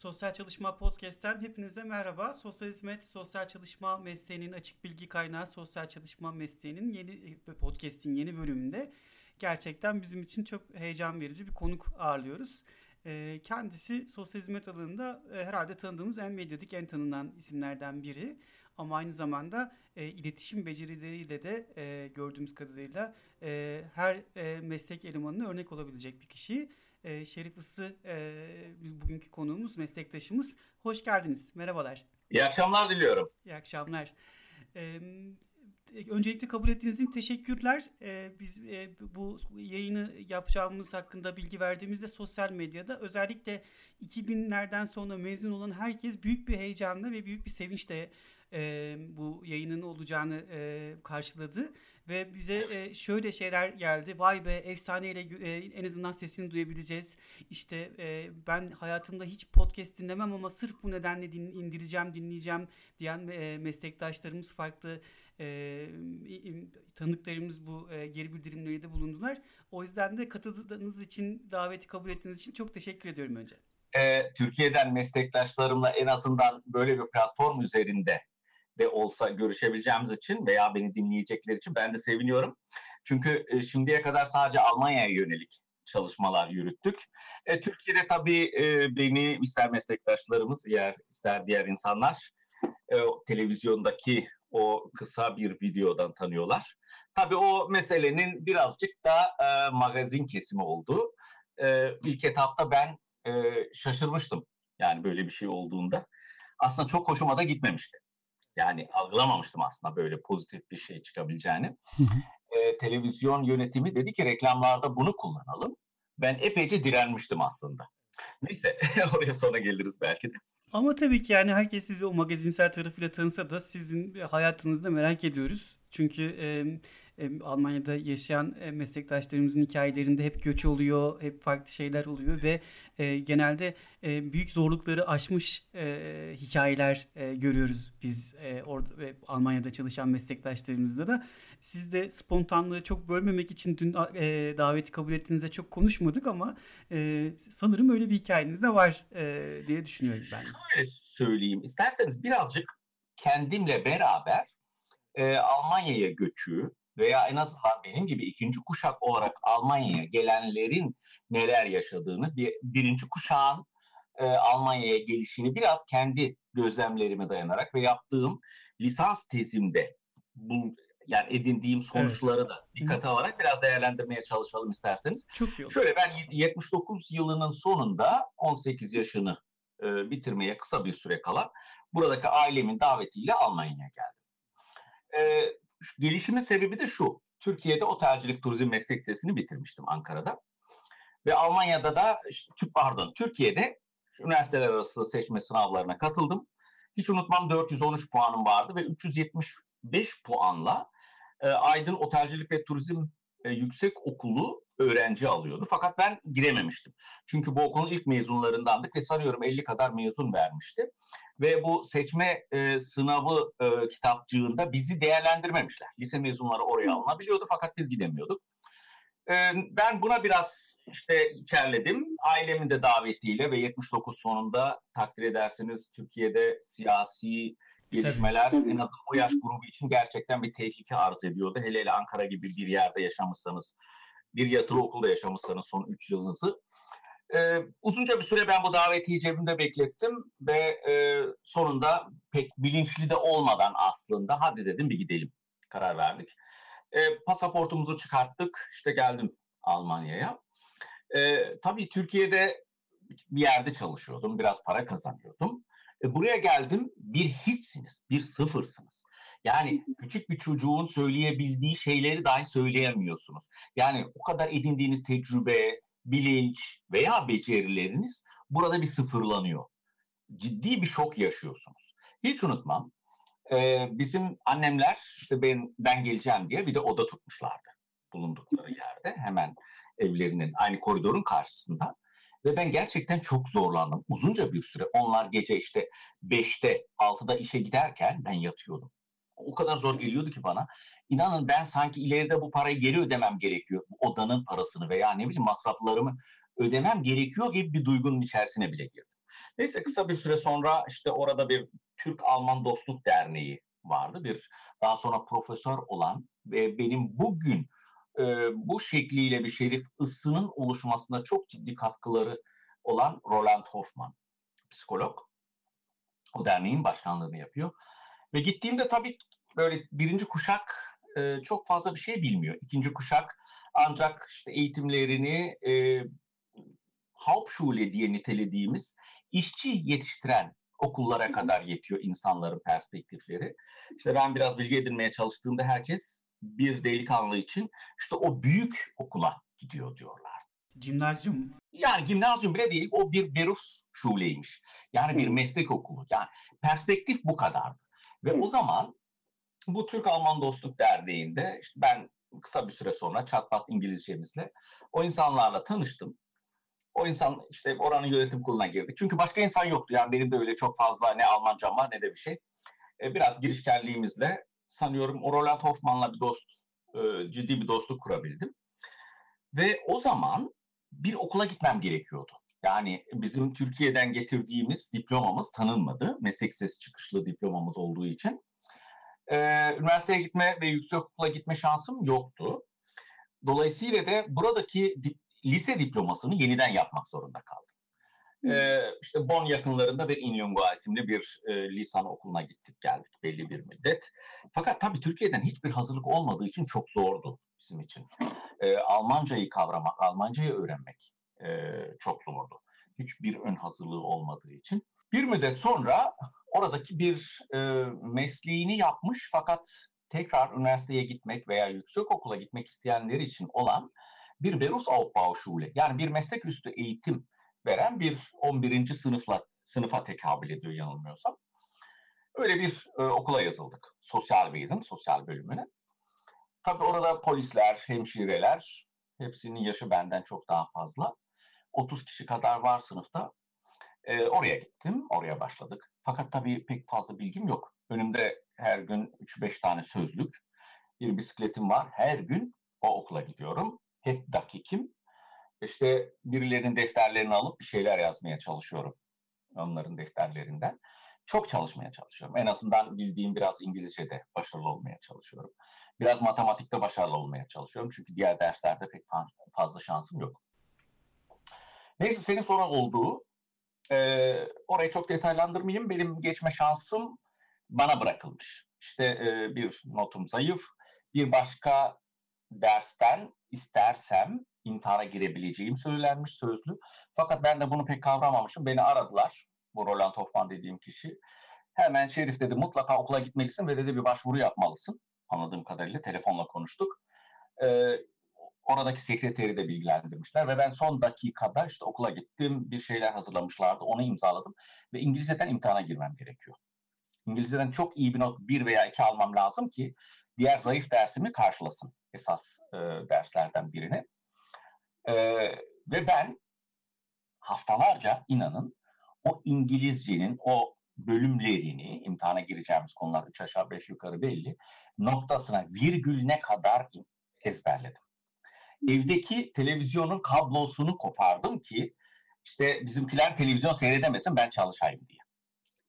Sosyal Çalışma Podcast'ten hepinize merhaba. Sosyal hizmet, sosyal çalışma mesleğinin açık bilgi kaynağı sosyal çalışma mesleğinin yeni podcast'in yeni bölümünde gerçekten bizim için çok heyecan verici bir konuk ağırlıyoruz. Ee, kendisi sosyal hizmet alanında e, herhalde tanıdığımız en medyatik, en tanınan isimlerden biri. Ama aynı zamanda e, iletişim becerileriyle de e, gördüğümüz kadarıyla e, her e, meslek elemanına örnek olabilecek bir kişi. E, Şerif Isı e, bugünkü konuğumuz, meslektaşımız. Hoş geldiniz. Merhabalar. İyi akşamlar diliyorum. İyi akşamlar. E, öncelikle kabul ettiğiniz için teşekkürler. E, biz e, bu yayını yapacağımız hakkında bilgi verdiğimizde sosyal medyada özellikle 2000'lerden sonra mezun olan herkes büyük bir heyecanla ve büyük bir sevinçle e, bu yayının olacağını e, karşıladı ve bize e, şöyle şeyler geldi. Vay be efsaneyle e, en azından sesini duyabileceğiz. İşte e, ben hayatımda hiç podcast dinlemem ama sırf bu nedenle din, indireceğim, dinleyeceğim diyen e, meslektaşlarımız farklı e, tanıklarımız bu e, geri bildirimleri de bulundular. O yüzden de katıldığınız için, daveti kabul ettiğiniz için çok teşekkür ediyorum önce. E, Türkiye'den meslektaşlarımla en azından böyle bir platform üzerinde de olsa görüşebileceğimiz için veya beni dinleyecekler için ben de seviniyorum. Çünkü e, şimdiye kadar sadece Almanya'ya yönelik çalışmalar yürüttük. E, Türkiye'de tabii e, beni ister meslektaşlarımız yer ister diğer insanlar e, televizyondaki o kısa bir videodan tanıyorlar. Tabii o meselenin birazcık da e, magazin kesimi oldu. E, ilk etapta ben e, şaşırmıştım yani böyle bir şey olduğunda. Aslında çok hoşuma da gitmemişti. Yani algılamamıştım aslında böyle pozitif bir şey çıkabileceğini. Hı hı. E, televizyon yönetimi dedi ki reklamlarda bunu kullanalım. Ben epeyce direnmiştim aslında. Neyse oraya sonra geliriz belki de. Ama tabii ki yani herkes sizi o magazinsel tarafıyla tanısa da sizin hayatınızda merak ediyoruz. Çünkü e, e, Almanya'da yaşayan e, meslektaşlarımızın hikayelerinde hep göç oluyor, hep farklı şeyler oluyor ve e, genelde e, büyük zorlukları aşmış e, hikayeler e, görüyoruz biz e, orada e, Almanya'da çalışan meslektaşlarımızda da. Siz de spontanlığı çok bölmemek için dün e, daveti kabul ettiğinizde çok konuşmadık ama e, sanırım öyle bir hikayeniz de var e, diye düşünüyorum ben. Şöyle söyleyeyim isterseniz birazcık kendimle beraber e, Almanya'ya göçü veya en azından benim gibi ikinci kuşak olarak Almanya'ya gelenlerin neler yaşadığını, bir, birinci kuşağın e, Almanya'ya gelişini biraz kendi gözlemlerime dayanarak ve yaptığım lisans tezimde bu yani edindiğim sonuçları evet. da dikkate alarak biraz değerlendirmeye çalışalım isterseniz. Çok iyi olur. Şöyle ben 79 yılının sonunda 18 yaşını e, bitirmeye kısa bir süre kala buradaki ailemin davetiyle Almanya'ya geldim. E, gelişimin sebebi de şu. Türkiye'de otelcilik turizm meslek lisesini bitirmiştim Ankara'da. Ve Almanya'da da işte, pardon Türkiye'de üniversiteler arası seçme sınavlarına katıldım. Hiç unutmam 413 puanım vardı ve 375 puanla e, Aydın Otelcilik ve Turizm e, Yüksek Okulu öğrenci alıyordu. Fakat ben girememiştim. Çünkü bu okulun ilk mezunlarındandık ve sanıyorum 50 kadar mezun vermişti. Ve bu seçme e, sınavı e, kitapçığında bizi değerlendirmemişler. Lise mezunları oraya alınabiliyordu fakat biz gidemiyorduk. E, ben buna biraz işte içerledim. Ailemin de davetiyle ve 79 sonunda takdir ederseniz Türkiye'de siyasi gelişmeler Tabii. en azından o yaş grubu için gerçekten bir tehlike arz ediyordu. Hele hele Ankara gibi bir yerde yaşamışsanız, bir yatılı okulda yaşamışsanız son 3 yılınızı. Ee, uzunca bir süre ben bu davetiyi cebimde beklettim ve e, sonunda pek bilinçli de olmadan aslında hadi dedim bir gidelim karar verdik. E, pasaportumuzu çıkarttık işte geldim Almanya'ya. E, tabii Türkiye'de bir yerde çalışıyordum biraz para kazanıyordum. E, buraya geldim bir hiçsiniz, bir sıfırsınız. Yani küçük bir çocuğun söyleyebildiği şeyleri dahi söyleyemiyorsunuz. Yani o kadar edindiğiniz tecrübe, bilinç veya becerileriniz burada bir sıfırlanıyor. Ciddi bir şok yaşıyorsunuz. Hiç unutmam. Ee, bizim annemler işte ben ben geleceğim diye bir de oda tutmuşlardı bulundukları yerde hemen evlerinin aynı koridorun karşısında. Ve ben gerçekten çok zorlandım. Uzunca bir süre onlar gece işte 5'te 6'da işe giderken ben yatıyordum. O kadar zor geliyordu ki bana. İnanın ben sanki ileride bu parayı geri ödemem gerekiyor. Bu odanın parasını veya ne bileyim masraflarımı ödemem gerekiyor gibi bir duygunun içerisine bile girdim. Neyse kısa bir süre sonra işte orada bir Türk-Alman Dostluk Derneği vardı. Bir daha sonra profesör olan ve benim bugün e, bu şekliyle bir şerif ısının oluşmasında çok ciddi katkıları olan Roland Hoffman, psikolog. O derneğin başkanlığını yapıyor. Ve gittiğimde tabii böyle birinci kuşak e, çok fazla bir şey bilmiyor. İkinci kuşak ancak işte eğitimlerini e, Hauptschule diye nitelediğimiz işçi yetiştiren okullara kadar yetiyor insanların perspektifleri. İşte ben biraz bilgi edinmeye çalıştığımda herkes bir delikanlı için işte o büyük okula gidiyor diyorlar. Gimnazyum. Yani gimnazyum bile değil, o bir Berufsschuleymiş. Yani bir meslek okulu. Yani perspektif bu kadardı. Ve o zaman bu Türk-Alman Dostluk Derneği'nde işte ben kısa bir süre sonra çatpat İngilizcemizle o insanlarla tanıştım. O insan işte oranın yönetim kuruluna girdik. Çünkü başka insan yoktu. Yani benim de öyle çok fazla ne Almancam var ne de bir şey. E, biraz girişkenliğimizle sanıyorum o Roland Hoffman'la bir dost, e, ciddi bir dostluk kurabildim. Ve o zaman bir okula gitmem gerekiyordu. Yani bizim Türkiye'den getirdiğimiz diplomamız tanınmadı. Meslek sesi çıkışlı diplomamız olduğu için. Ee, üniversiteye gitme ve yüksek okula gitme şansım yoktu. Dolayısıyla da buradaki dip, lise diplomasını yeniden yapmak zorunda kaldım. Ee, işte Bonn yakınlarında bir İnyungua isimli bir e, lisan okuluna gittik geldik belli bir müddet. Fakat tabii Türkiye'den hiçbir hazırlık olmadığı için çok zordu bizim için. Ee, Almancayı kavramak, Almancayı öğrenmek e, çok zordu. Hiçbir ön hazırlığı olmadığı için. Bir müddet sonra oradaki bir e, mesleğini yapmış fakat tekrar üniversiteye gitmek veya yüksek okula gitmek isteyenler için olan bir Berufsaufbauschule yani bir meslek üstü eğitim veren bir 11. sınıfla sınıfa tekabül ediyor yanılmıyorsam. Öyle bir e, okula yazıldık. Sosyal Beyaz'ın sosyal bölümüne. Tabii orada polisler, hemşireler, hepsinin yaşı benden çok daha fazla. 30 kişi kadar var sınıfta. E, oraya gittim, oraya başladık. Fakat tabii pek fazla bilgim yok. Önümde her gün 3-5 tane sözlük, bir bisikletim var. Her gün o okula gidiyorum. Hep dakikim. İşte birilerinin defterlerini alıp bir şeyler yazmaya çalışıyorum. Onların defterlerinden. Çok çalışmaya çalışıyorum. En azından bildiğim biraz İngilizce'de başarılı olmaya çalışıyorum. Biraz matematikte başarılı olmaya çalışıyorum. Çünkü diğer derslerde pek fazla şansım yok. Neyse senin sonra olduğu, e, orayı çok detaylandırmayayım. Benim geçme şansım bana bırakılmış. İşte e, bir notum zayıf. Bir başka dersten istersem intihara girebileceğim söylenmiş sözlü. Fakat ben de bunu pek kavramamışım. Beni aradılar. Bu Roland Hoffman dediğim kişi. Hemen Şerif dedi mutlaka okula gitmelisin ve dedi bir başvuru yapmalısın. Anladığım kadarıyla telefonla konuştuk. Ee, oradaki sekreteri de bilgilendirmişler ve ben son dakikada işte okula gittim. Bir şeyler hazırlamışlardı. Onu imzaladım ve İngilizceden imtihana girmem gerekiyor. İngilizceden çok iyi bir not bir veya iki almam lazım ki diğer zayıf dersimi karşılasın esas e, derslerden birini. E, ve ben haftalarca inanın o İngilizcenin o bölümlerini, imtihana gireceğimiz konular üç aşağı beş yukarı belli, noktasına virgülüne kadar ezberledim. Evdeki televizyonun kablosunu kopardım ki işte bizimkiler televizyon seyredemesin ben çalışayım diye.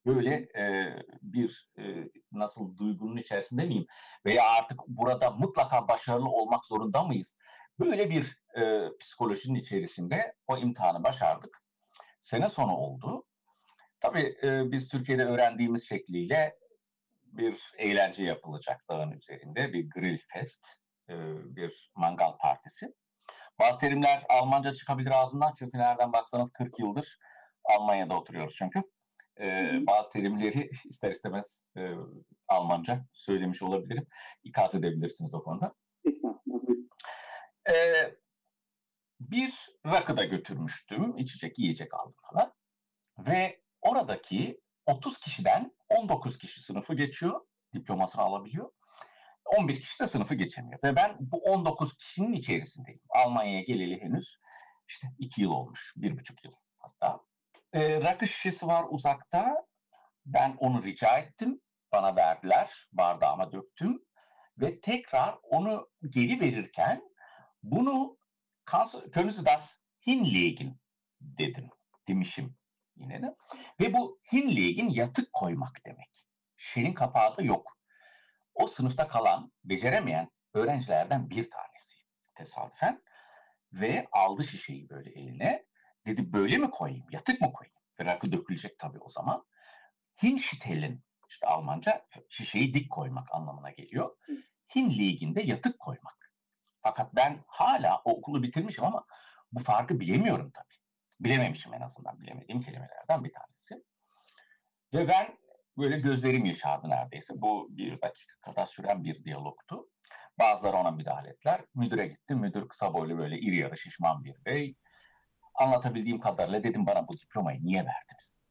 Böyle e, bir e, nasıl duygunun içerisinde miyim? Veya artık burada mutlaka başarılı olmak zorunda mıyız? Böyle bir e, psikolojinin içerisinde o imtihanı başardık. Sene sonu oldu. Tabii e, biz Türkiye'de öğrendiğimiz şekliyle bir eğlence yapılacak dağın üzerinde. Bir grill fest, e, bir mangal partisi. Bazı terimler Almanca çıkabilir ağzından çünkü nereden baksanız 40 yıldır Almanya'da oturuyoruz çünkü. E, bazı terimleri ister istemez e, Almanca söylemiş olabilirim. İkaz edebilirsiniz o konuda. E, bir rakı da götürmüştüm. İçecek, yiyecek aldım falan. Ve oradaki 30 kişiden 19 kişi sınıfı geçiyor. Diplomasını alabiliyor. 11 kişi de sınıfı geçemiyor. Ve ben bu 19 kişinin içerisindeyim. Almanya'ya geleli henüz işte 2 yıl olmuş. 1,5 yıl hatta. E, rakı şişesi var uzakta. Ben onu rica ettim. Bana verdiler. Bardağıma döktüm. Ve tekrar onu geri verirken bunu Sie das hinlegen dedim demişim yine de. Ve bu Hinlegin yatık koymak demek. Şişenin kapağı da yok. O sınıfta kalan, beceremeyen öğrencilerden bir tanesi tesadüfen ve aldı şişeyi böyle eline. Dedi böyle mi koyayım, yatık mı koyayım? Ve rakı dökülecek tabii o zaman. Hinstellen, işte Almanca şişeyi dik koymak anlamına geliyor. Hinleginde yatık koymak. Fakat ben hala o okulu bitirmişim ama bu farkı bilemiyorum tabii. Bilememişim en azından bilemediğim kelimelerden bir tanesi. Ve ben böyle gözlerim yaşardı neredeyse. Bu bir dakika kadar süren bir diyalogtu. Bazıları ona müdahale ettiler. Müdüre gittim. Müdür kısa boylu böyle iri yarı şişman bir bey. Anlatabildiğim kadarıyla dedim bana bu diplomayı niye verdiniz?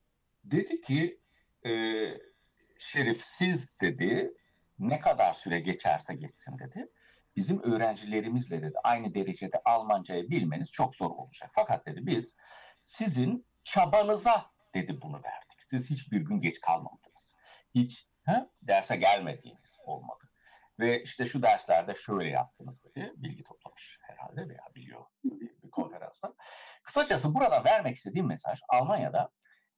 Dedi ki e, Şerif siz dedi ne kadar süre geçerse geçsin dedi. Bizim öğrencilerimizle dedi aynı derecede Almancayı bilmeniz çok zor olacak. Fakat dedi biz sizin çabanıza dedi bunu verdik. Siz hiçbir gün geç kalmadınız. Hiç he, derse gelmediğiniz olmadı. Ve işte şu derslerde şöyle yaptınız dedi. Bilgi toplamış herhalde veya biliyor bir, konferansta. Kısacası burada vermek istediğim mesaj Almanya'da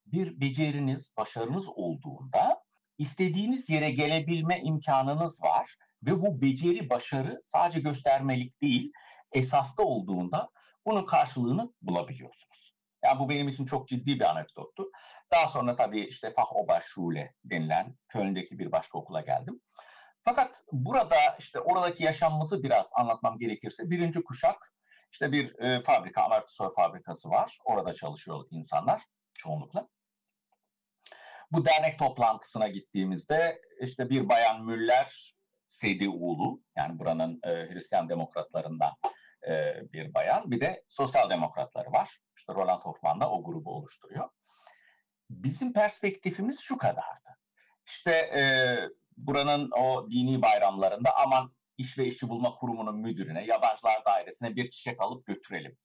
bir beceriniz, başarınız olduğunda istediğiniz yere gelebilme imkanınız var ve bu beceri, başarı sadece göstermelik değil, esaslı olduğunda bunun karşılığını bulabiliyorsunuz. Yani bu benim için çok ciddi bir anekdottu. Daha sonra tabii işte Fachoberschule denilen Köln'deki bir başka okula geldim. Fakat burada işte oradaki yaşamımızı biraz anlatmam gerekirse birinci kuşak işte bir e, fabrika, amortisör fabrikası var. Orada çalışıyor insanlar çoğunlukla. Bu dernek toplantısına gittiğimizde işte bir bayan Müller CDU'lu yani buranın e, Hristiyan demokratlarından e, bir bayan bir de sosyal demokratları var. İşte Roland Hoffman da o grubu oluşturuyor. Bizim perspektifimiz şu kadardı. İşte e, buranın o dini bayramlarında aman iş ve işçi bulma kurumunun müdürüne, yabancılar dairesine bir çiçek alıp götürelim.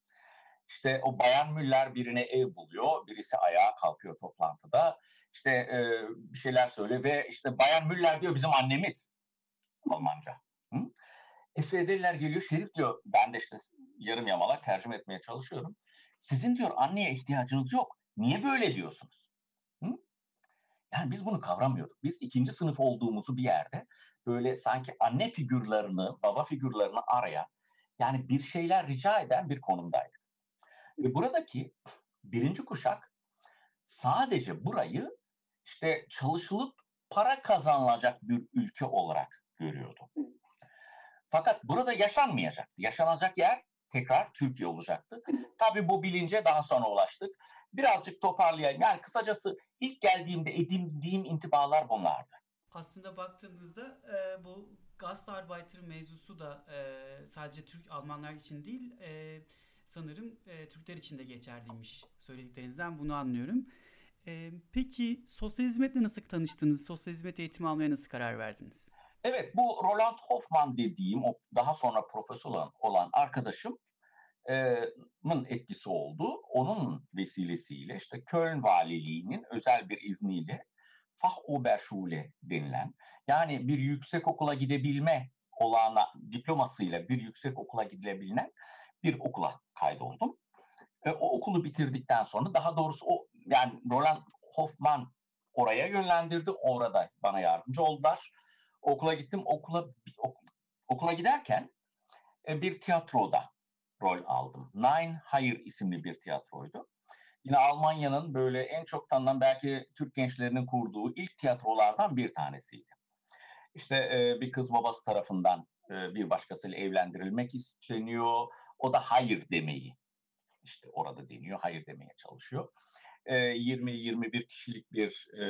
İşte o bayan müller birine ev buluyor, birisi ayağa kalkıyor toplantıda. İşte e, bir şeyler söyle ve işte bayan müller diyor bizim annemiz. Almanca. Hı? Geliyor, Şerif diyor, ben de işte yarım yamalak tercüme etmeye çalışıyorum. Sizin diyor anneye ihtiyacınız yok. Niye böyle diyorsunuz? Yani biz bunu kavramıyorduk. Biz ikinci sınıf olduğumuzu bir yerde böyle sanki anne figürlerini, baba figürlerini arayan, yani bir şeyler rica eden bir konumdaydık. Ve buradaki birinci kuşak sadece burayı işte çalışılıp para kazanılacak bir ülke olarak görüyordu. Fakat burada yaşanmayacaktı. Yaşanacak yer tekrar Türkiye olacaktı. Tabii bu bilince daha sonra ulaştık. Birazcık toparlayayım. Yani kısacası ilk geldiğimde edindiğim intibalar bunlardı. Aslında baktığımızda e, bu Gastarbeiter mevzusu da e, sadece Türk Almanlar için değil e, sanırım e, Türkler için de geçerliymiş söylediklerinizden bunu anlıyorum. E, peki sosyal hizmetle nasıl tanıştınız? Sosyal hizmet eğitimi almaya nasıl karar verdiniz? Evet bu Roland Hoffman dediğim o daha sonra profesör olan, olan arkadaşım etkisi oldu. Onun vesilesiyle işte Köln Valiliği'nin özel bir izniyle Fachoberschule denilen yani bir yüksek okula gidebilme olana diplomasıyla bir yüksek okula gidilebilen bir okula kaydoldum. E, o okulu bitirdikten sonra daha doğrusu o yani Roland Hoffman oraya yönlendirdi. Orada bana yardımcı oldular. Okula gittim. Okula okula giderken bir tiyatroda rol aldım. Nine Hayır isimli bir tiyatroydu. Yine Almanya'nın böyle en çok tanınan belki Türk gençlerinin kurduğu ilk tiyatrolardan bir tanesiydi. İşte e, bir kız babası tarafından e, bir başkasıyla evlendirilmek isteniyor. O da hayır demeyi işte orada deniyor, hayır demeye çalışıyor. E, 20-21 kişilik bir e,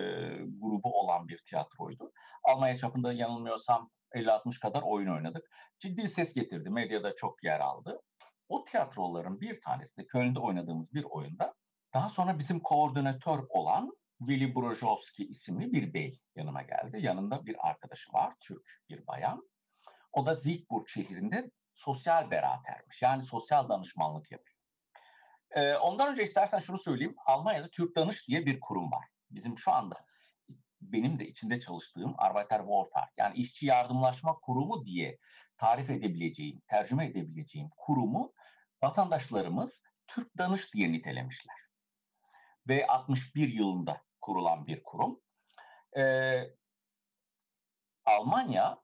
grubu olan bir tiyatroydu. Almanya çapında yanılmıyorsam 50-60 kadar oyun oynadık. Ciddi ses getirdi. Medyada çok yer aldı. O tiyatroların bir tanesi de Köln'de oynadığımız bir oyunda daha sonra bizim koordinatör olan Willy Brojowski isimli bir bey yanıma geldi. Yanında bir arkadaşı var, Türk bir bayan. O da Siegburg şehrinde sosyal beratermiş. Yani sosyal danışmanlık yapıyor. Ee, ondan önce istersen şunu söyleyeyim. Almanya'da Türk Danış diye bir kurum var. Bizim şu anda benim de içinde çalıştığım Arbeiter Wohlfahrt yani işçi yardımlaşma kurumu diye tarif edebileceğim, tercüme edebileceğim kurumu vatandaşlarımız Türk danış diye nitelemişler. ve 61 yılında kurulan bir kurum. Ee, Almanya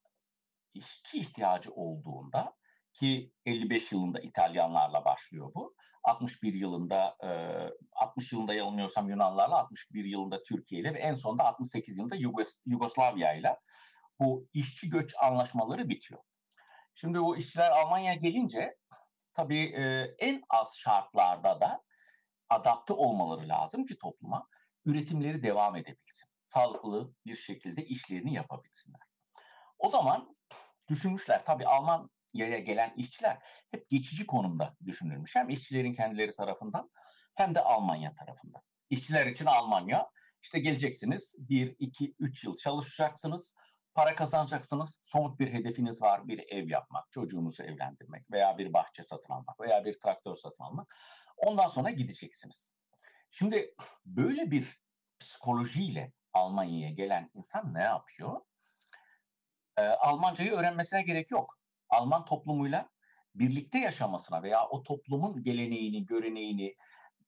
işçi ihtiyacı olduğunda ki 55 yılında İtalyanlarla başlıyor bu. 61 yılında, 60 yılında yanılmıyorsam Yunanlarla, 61 yılında Türkiye ile ve en sonunda 68 yılında Yugos Yugoslavya ile bu işçi göç anlaşmaları bitiyor. Şimdi bu işçiler Almanya'ya gelince tabii en az şartlarda da adapte olmaları lazım ki topluma üretimleri devam edebilsin. Sağlıklı bir şekilde işlerini yapabilsinler. O zaman düşünmüşler tabii Almanya'ya gelen işçiler hep geçici konumda düşünülmüş. Hem işçilerin kendileri tarafından hem de Almanya tarafından. İşçiler için Almanya işte geleceksiniz 1, 2, 3 yıl çalışacaksınız. Para kazanacaksınız. Somut bir hedefiniz var. Bir ev yapmak, çocuğunuzu evlendirmek veya bir bahçe satın almak veya bir traktör satın almak. Ondan sonra gideceksiniz. Şimdi böyle bir psikolojiyle Almanya'ya gelen insan ne yapıyor? Ee, Almancayı öğrenmesine gerek yok. Alman toplumuyla birlikte yaşamasına veya o toplumun geleneğini, göreneğini,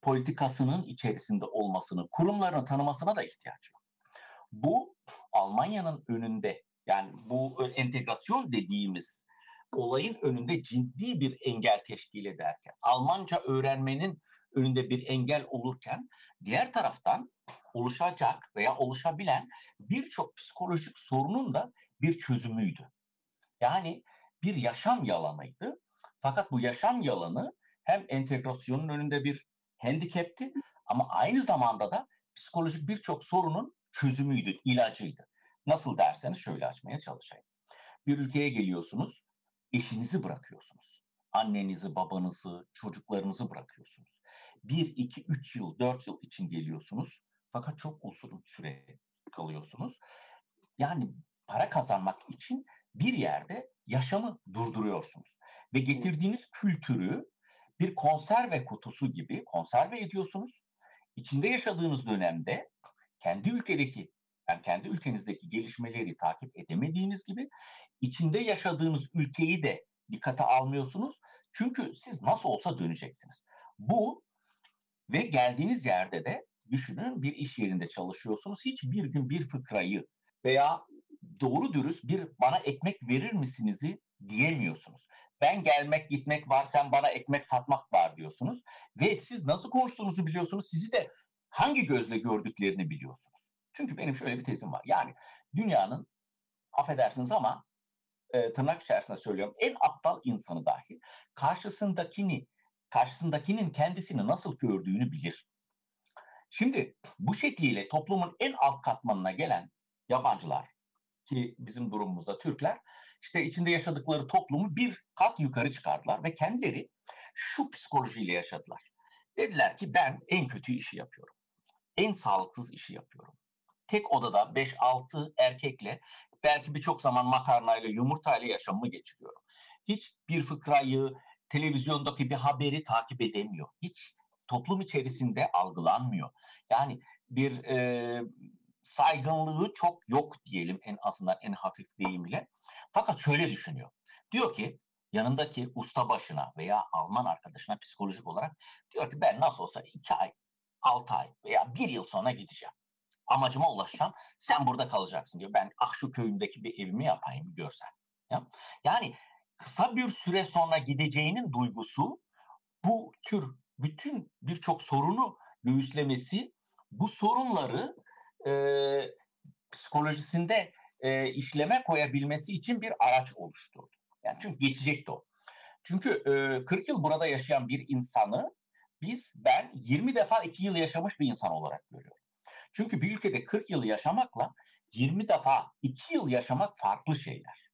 politikasının içerisinde olmasını, kurumlarını tanımasına da ihtiyaç yok. Bu Almanya'nın önünde yani bu entegrasyon dediğimiz olayın önünde ciddi bir engel teşkil ederken, Almanca öğrenmenin önünde bir engel olurken, diğer taraftan oluşacak veya oluşabilen birçok psikolojik sorunun da bir çözümüydü. Yani bir yaşam yalanıydı. Fakat bu yaşam yalanı hem entegrasyonun önünde bir handikapti ama aynı zamanda da psikolojik birçok sorunun çözümüydü, ilacıydı. Nasıl derseniz şöyle açmaya çalışayım. Bir ülkeye geliyorsunuz, eşinizi bırakıyorsunuz. Annenizi, babanızı, çocuklarınızı bırakıyorsunuz. Bir, iki, üç yıl, dört yıl için geliyorsunuz. Fakat çok uzun süre kalıyorsunuz. Yani para kazanmak için bir yerde yaşamı durduruyorsunuz. Ve getirdiğiniz kültürü bir konserve kutusu gibi konserve ediyorsunuz. İçinde yaşadığınız dönemde kendi ülkedeki yani kendi ülkenizdeki gelişmeleri takip edemediğiniz gibi içinde yaşadığınız ülkeyi de dikkate almıyorsunuz. Çünkü siz nasıl olsa döneceksiniz. Bu ve geldiğiniz yerde de düşünün bir iş yerinde çalışıyorsunuz. Hiç bir gün bir fıkrayı veya doğru dürüst bir bana ekmek verir misiniz'i diyemiyorsunuz. Ben gelmek gitmek var sen bana ekmek satmak var diyorsunuz. Ve siz nasıl konuştuğunuzu biliyorsunuz. Sizi de hangi gözle gördüklerini biliyorsunuz. Çünkü benim şöyle bir tezim var. Yani dünyanın affedersiniz ama e, tırnak içerisinde söylüyorum en aptal insanı dahi karşısındakini karşısındakinin kendisini nasıl gördüğünü bilir. Şimdi bu şekliyle toplumun en alt katmanına gelen yabancılar ki bizim durumumuzda Türkler işte içinde yaşadıkları toplumu bir kat yukarı çıkardılar ve kendileri şu psikolojiyle yaşadılar. Dediler ki ben en kötü işi yapıyorum. En sağlıksız işi yapıyorum. Tek odada 5-6 erkekle belki birçok zaman makarnayla, yumurtayla yaşamımı geçiriyorum. Hiç bir fıkrayı, televizyondaki bir haberi takip edemiyor. Hiç toplum içerisinde algılanmıyor. Yani bir e, saygınlığı çok yok diyelim en azından en hafif deyimle. Fakat şöyle düşünüyor. Diyor ki yanındaki usta başına veya Alman arkadaşına psikolojik olarak diyor ki ben nasıl olsa iki ay, altı ay veya bir yıl sonra gideceğim. Amacıma ulaşacağım. Sen burada kalacaksın diyor. Ben ah şu köyümdeki bir evimi yapayım görsen. Yani kısa bir süre sonra gideceğinin duygusu bu tür bütün birçok sorunu göğüslemesi bu sorunları e, psikolojisinde e, işleme koyabilmesi için bir araç oluşturdu. Yani çünkü geçecekti o. Çünkü e, 40 yıl burada yaşayan bir insanı biz ben 20 defa 2 yıl yaşamış bir insan olarak görüyorum. Çünkü bir ülkede 40 yıl yaşamakla 20 defa 2 yıl yaşamak farklı şeyler.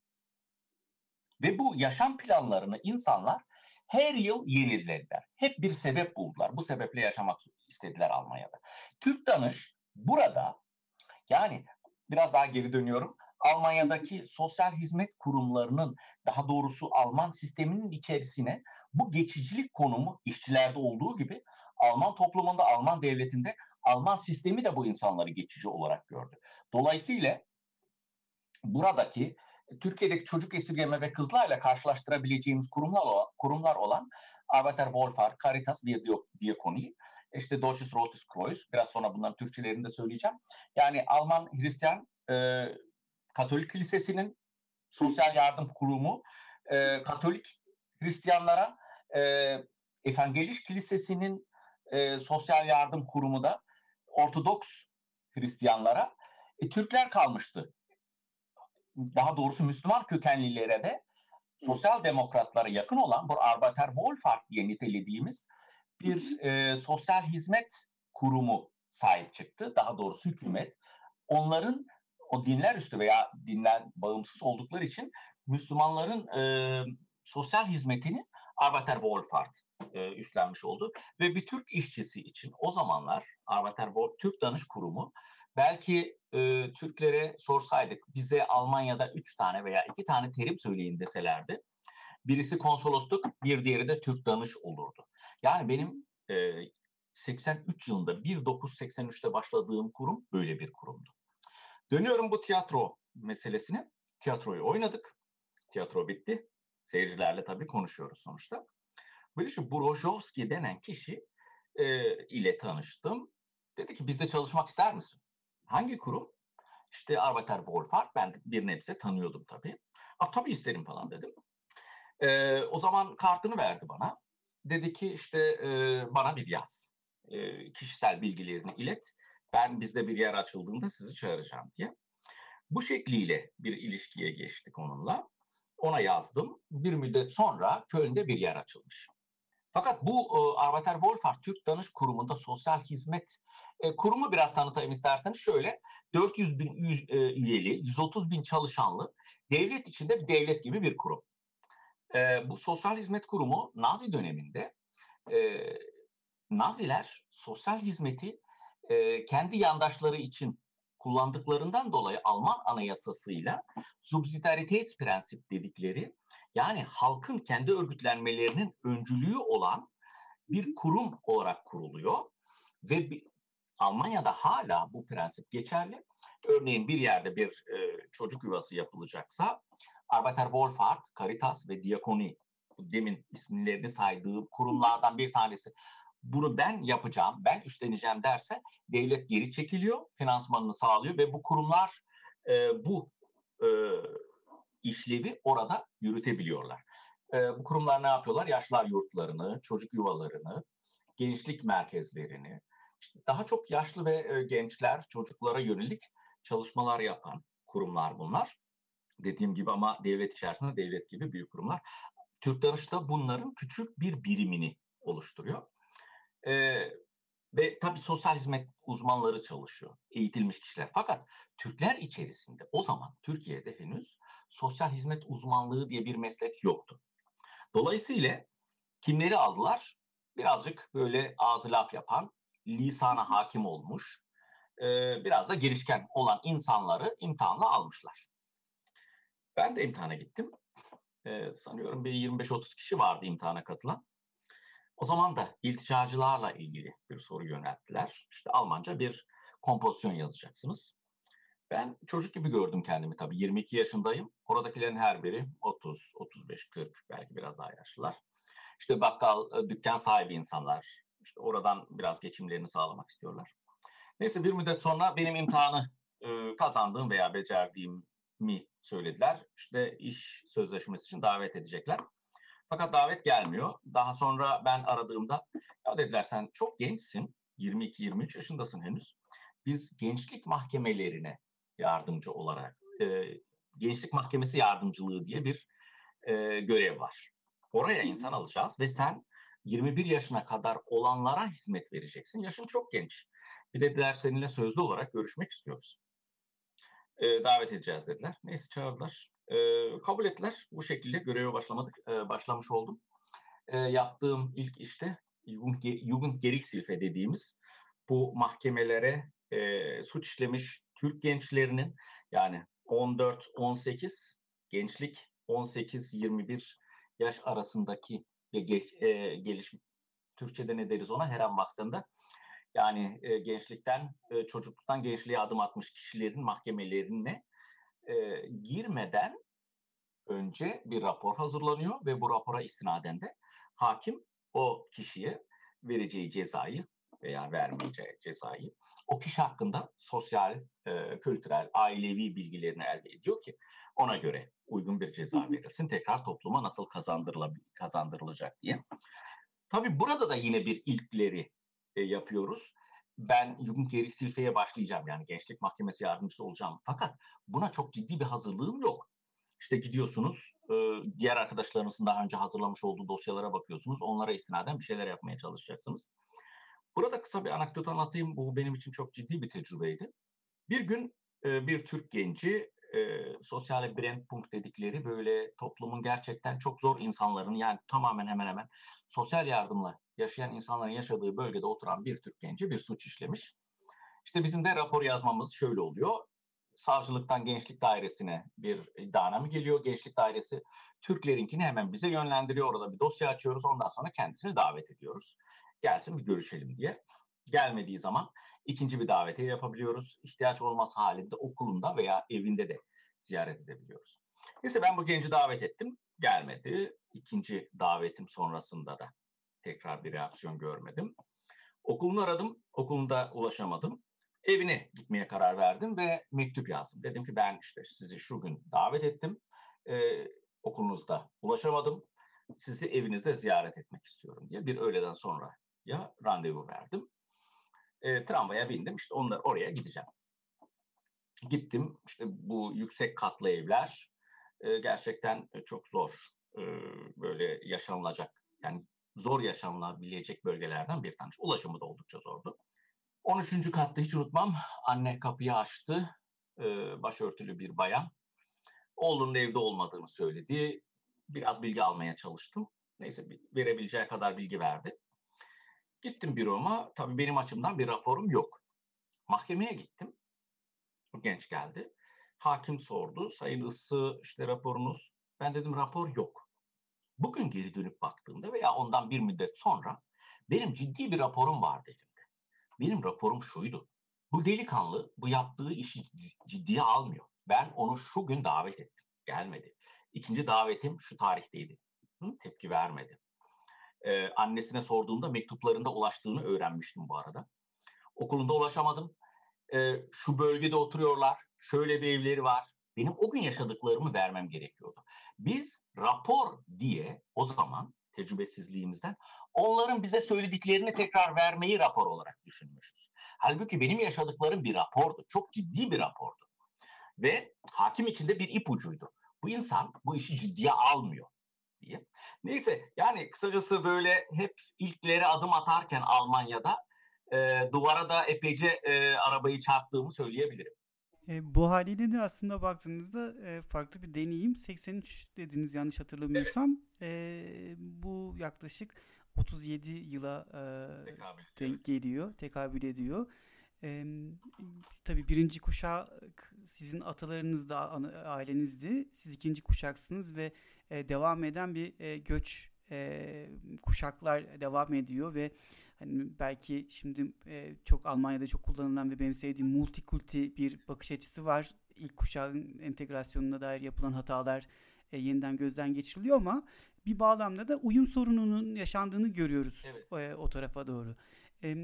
Ve bu yaşam planlarını insanlar her yıl yenilediler. Hep bir sebep buldular. Bu sebeple yaşamak istediler Almanya'da. Türk Danış burada yani biraz daha geri dönüyorum. Almanya'daki sosyal hizmet kurumlarının daha doğrusu Alman sisteminin içerisine bu geçicilik konumu işçilerde olduğu gibi Alman toplumunda, Alman devletinde Alman sistemi de bu insanları geçici olarak gördü. Dolayısıyla buradaki Türkiye'deki çocuk esirgeme ve kızlarla karşılaştırabileceğimiz kurumlar, kurumlar olan Arbeiter Wohlfahrt, Caritas diye Diakoni işte Deutsches Rotes Kreuz. Biraz sonra bunların Türkçelerini de söyleyeceğim. Yani Alman Hristiyan e, Katolik Kilisesi'nin sosyal yardım kurumu e, Katolik Hristiyanlara e, Evangelik Kilisesi'nin e, sosyal yardım kurumu da Ortodoks Hristiyanlara e, Türkler kalmıştı. Daha doğrusu Müslüman kökenlilere de sosyal demokratlara yakın olan bu Arbeiter Wohlfahrt diye nitelediğimiz bir e, sosyal hizmet kurumu sahip çıktı. Daha doğrusu hükümet. Onların o dinler üstü veya dinler bağımsız oldukları için Müslümanların e, sosyal hizmetini Arbeiter Wohlfahrt e, üstlenmiş oldu. Ve bir Türk işçisi için o zamanlar Arbeiter Wohl, Türk Danış Kurumu belki e, Türklere sorsaydık bize Almanya'da üç tane veya iki tane terim söyleyin deselerdi. Birisi konsolosluk, bir diğeri de Türk Danış olurdu. Yani benim e, 83 yılında 1983'te başladığım kurum böyle bir kurumdu. Dönüyorum bu tiyatro meselesine. Tiyatroyu oynadık. Tiyatro bitti. Seyircilerle tabii konuşuyoruz sonuçta. Şu Brojovski denen kişi e, ile tanıştım. Dedi ki bizde çalışmak ister misin? Hangi kurum? İşte Arbeiter Wohlfahrt. Ben bir nebze tanıyordum tabii. A, tabii isterim falan dedim. E, o zaman kartını verdi bana. Dedi ki işte e, bana bir yaz. E, kişisel bilgilerini ilet. Ben bizde bir yer açıldığında sizi çağıracağım diye. Bu şekliyle bir ilişkiye geçtik onunla. Ona yazdım. Bir müddet sonra Köln'de bir yer açılmış. Fakat bu e, Arbeiter Wohlfahrt Türk Danış Kurumu'nda sosyal hizmet e, kurumu biraz tanıtayım isterseniz şöyle 400 bin e, üyeli, 130 bin çalışanlı devlet içinde bir devlet gibi bir kurum. E, bu sosyal hizmet kurumu Nazi döneminde e, Naziler sosyal hizmeti e, kendi yandaşları için kullandıklarından dolayı Alman anayasasıyla subsidiaritet prensip dedikleri yani halkın kendi örgütlenmelerinin öncülüğü olan bir kurum olarak kuruluyor ve bir, Almanya'da hala bu prensip geçerli. Örneğin bir yerde bir e, çocuk yuvası yapılacaksa Arbeiter Wohlfahrt, Caritas ve Diakoni demin isimlerini saydığım kurumlardan bir tanesi bunu ben yapacağım, ben üstleneceğim derse devlet geri çekiliyor, finansmanını sağlıyor ve bu kurumlar e, bu e, işlevi orada yürütebiliyorlar. E, bu kurumlar ne yapıyorlar? Yaşlar yurtlarını, çocuk yuvalarını, gençlik merkezlerini, işte daha çok yaşlı ve e, gençler, çocuklara yönelik çalışmalar yapan kurumlar bunlar. Dediğim gibi ama devlet içerisinde devlet gibi büyük kurumlar. Türk Danış da bunların küçük bir birimini oluşturuyor. E, ve tabii sosyal hizmet uzmanları çalışıyor, eğitilmiş kişiler. Fakat Türkler içerisinde o zaman Türkiye'de henüz sosyal hizmet uzmanlığı diye bir meslek yoktu. Dolayısıyla kimleri aldılar? Birazcık böyle ağzı laf yapan, lisana hakim olmuş, biraz da girişken olan insanları imtihanla almışlar. Ben de imtihana gittim. Sanıyorum bir 25-30 kişi vardı imtihana katılan. O zaman da ilticacılarla ilgili bir soru yönelttiler. İşte Almanca bir kompozisyon yazacaksınız. Ben çocuk gibi gördüm kendimi tabii. 22 yaşındayım. Oradakilerin her biri 30, 35, 40 belki biraz daha yaşlılar. İşte bakkal, e, dükkan sahibi insanlar. İşte oradan biraz geçimlerini sağlamak istiyorlar. Neyse bir müddet sonra benim imtihanı e, kazandığım veya becerdiğimi söylediler. İşte iş sözleşmesi için davet edecekler. Fakat davet gelmiyor. Daha sonra ben aradığımda ya dediler sen çok gençsin. 22-23 yaşındasın henüz. Biz gençlik mahkemelerine yardımcı olarak e, gençlik mahkemesi yardımcılığı diye bir e, görev var. Oraya insan alacağız ve sen 21 yaşına kadar olanlara hizmet vereceksin. Yaşın çok genç. Bir dediler seninle sözlü olarak görüşmek istiyoruz. E, davet edeceğiz dediler. Neyse çağırdılar. E, kabul ettiler. Bu şekilde göreve başlamadık. E, başlamış oldum. E, yaptığım ilk işte Jugendgerichtshilfe dediğimiz bu mahkemelere e, suç işlemiş Türk gençlerinin yani 14-18 gençlik 18-21 yaş arasındaki ve geç, e, geliş Türkçe'de ne deriz ona herem maksında yani e, gençlikten e, çocukluktan gençliğe adım atmış kişilerin mahkemelerine e, girmeden önce bir rapor hazırlanıyor ve bu rapora istinaden de hakim o kişiye vereceği cezayı veya vermeyeceği cezayı o kişi hakkında sosyal, e, kültürel, ailevi bilgilerini elde ediyor ki ona göre uygun bir ceza verilsin. Tekrar topluma nasıl kazandırılacak diye. Tabii burada da yine bir ilkleri e, yapıyoruz. Ben Jugendgeri Silfe'ye başlayacağım yani gençlik mahkemesi yardımcısı olacağım. Fakat buna çok ciddi bir hazırlığım yok. İşte gidiyorsunuz, e, diğer arkadaşlarınızın daha önce hazırlamış olduğu dosyalara bakıyorsunuz. Onlara istinaden bir şeyler yapmaya çalışacaksınız. Burada kısa bir anekdot anlatayım. Bu benim için çok ciddi bir tecrübeydi. Bir gün e, bir Türk genci e, sosyal brandpunkt dedikleri böyle toplumun gerçekten çok zor insanların yani tamamen hemen hemen sosyal yardımla yaşayan insanların yaşadığı bölgede oturan bir Türk genci bir suç işlemiş. İşte bizim de rapor yazmamız şöyle oluyor. Savcılıktan Gençlik Dairesi'ne bir iddianame geliyor. Gençlik Dairesi Türklerinkini hemen bize yönlendiriyor. Orada bir dosya açıyoruz. Ondan sonra kendisini davet ediyoruz. Gelsin bir görüşelim diye. Gelmediği zaman ikinci bir davetiye yapabiliyoruz. İhtiyaç olmaz halinde okulunda veya evinde de ziyaret edebiliyoruz. Neyse ben bu genci davet ettim. Gelmedi. İkinci davetim sonrasında da tekrar bir reaksiyon görmedim. Okulunu aradım. Okulunda ulaşamadım. Evine gitmeye karar verdim ve mektup yazdım. Dedim ki ben işte sizi şu gün davet ettim. Ee, okulunuzda ulaşamadım. Sizi evinizde ziyaret etmek istiyorum diye bir öğleden sonra ya randevu verdim. E, tramvaya bindim. İşte onlar oraya gideceğim. Gittim. İşte bu yüksek katlı evler e, gerçekten çok zor. E, böyle yaşanılacak yani zor yaşanılabilecek bölgelerden bir tanesi. Ulaşımı da oldukça zordu. 13. katta hiç unutmam. Anne kapıyı açtı. E, başörtülü bir bayan. Oğlunun evde olmadığını söyledi. Biraz bilgi almaya çalıştım. Neyse verebileceği kadar bilgi verdi. Gittim büroma. Tabii benim açımdan bir raporum yok. Mahkemeye gittim. Bu genç geldi. Hakim sordu. Sayın Issı işte raporunuz. Ben dedim rapor yok. Bugün geri dönüp baktığımda veya ondan bir müddet sonra benim ciddi bir raporum vardı elimde. Benim raporum şuydu. Bu delikanlı bu yaptığı işi ciddiye almıyor. Ben onu şu gün davet ettim. Gelmedi. İkinci davetim şu tarihteydi. Hı, tepki vermedi. Ee, annesine sorduğumda mektuplarında ulaştığını öğrenmiştim bu arada. Okulunda ulaşamadım. Ee, şu bölgede oturuyorlar. Şöyle bir evleri var. Benim o gün yaşadıklarımı vermem gerekiyordu. Biz rapor diye o zaman tecrübesizliğimizden onların bize söylediklerini tekrar vermeyi rapor olarak düşünmüşüz. Halbuki benim yaşadıklarım bir rapordu. Çok ciddi bir rapordu. Ve hakim içinde bir ipucuydu. Bu insan bu işi ciddiye almıyor diye. Neyse yani kısacası böyle hep ilkleri adım atarken Almanya'da e, duvara da epeyce e, arabayı çarptığımı söyleyebilirim. E, bu haliyle de aslında baktığınızda e, farklı bir deneyim. 83 dediniz yanlış hatırlamıyorsam. Evet. E, bu yaklaşık 37 yıla e, denk geliyor, tekabül ediyor. E, tabii birinci kuşak sizin atalarınız da ailenizdi. Siz ikinci kuşaksınız ve e, devam eden bir e, göç e, kuşaklar devam ediyor ve hani belki şimdi e, çok Almanya'da çok kullanılan ve benim sevdiğim multikulti bir bakış açısı var. İlk kuşağın entegrasyonuna dair yapılan hatalar e, yeniden gözden geçiriliyor ama bir bağlamda da uyum sorununun yaşandığını görüyoruz evet. e, o tarafa doğru. E,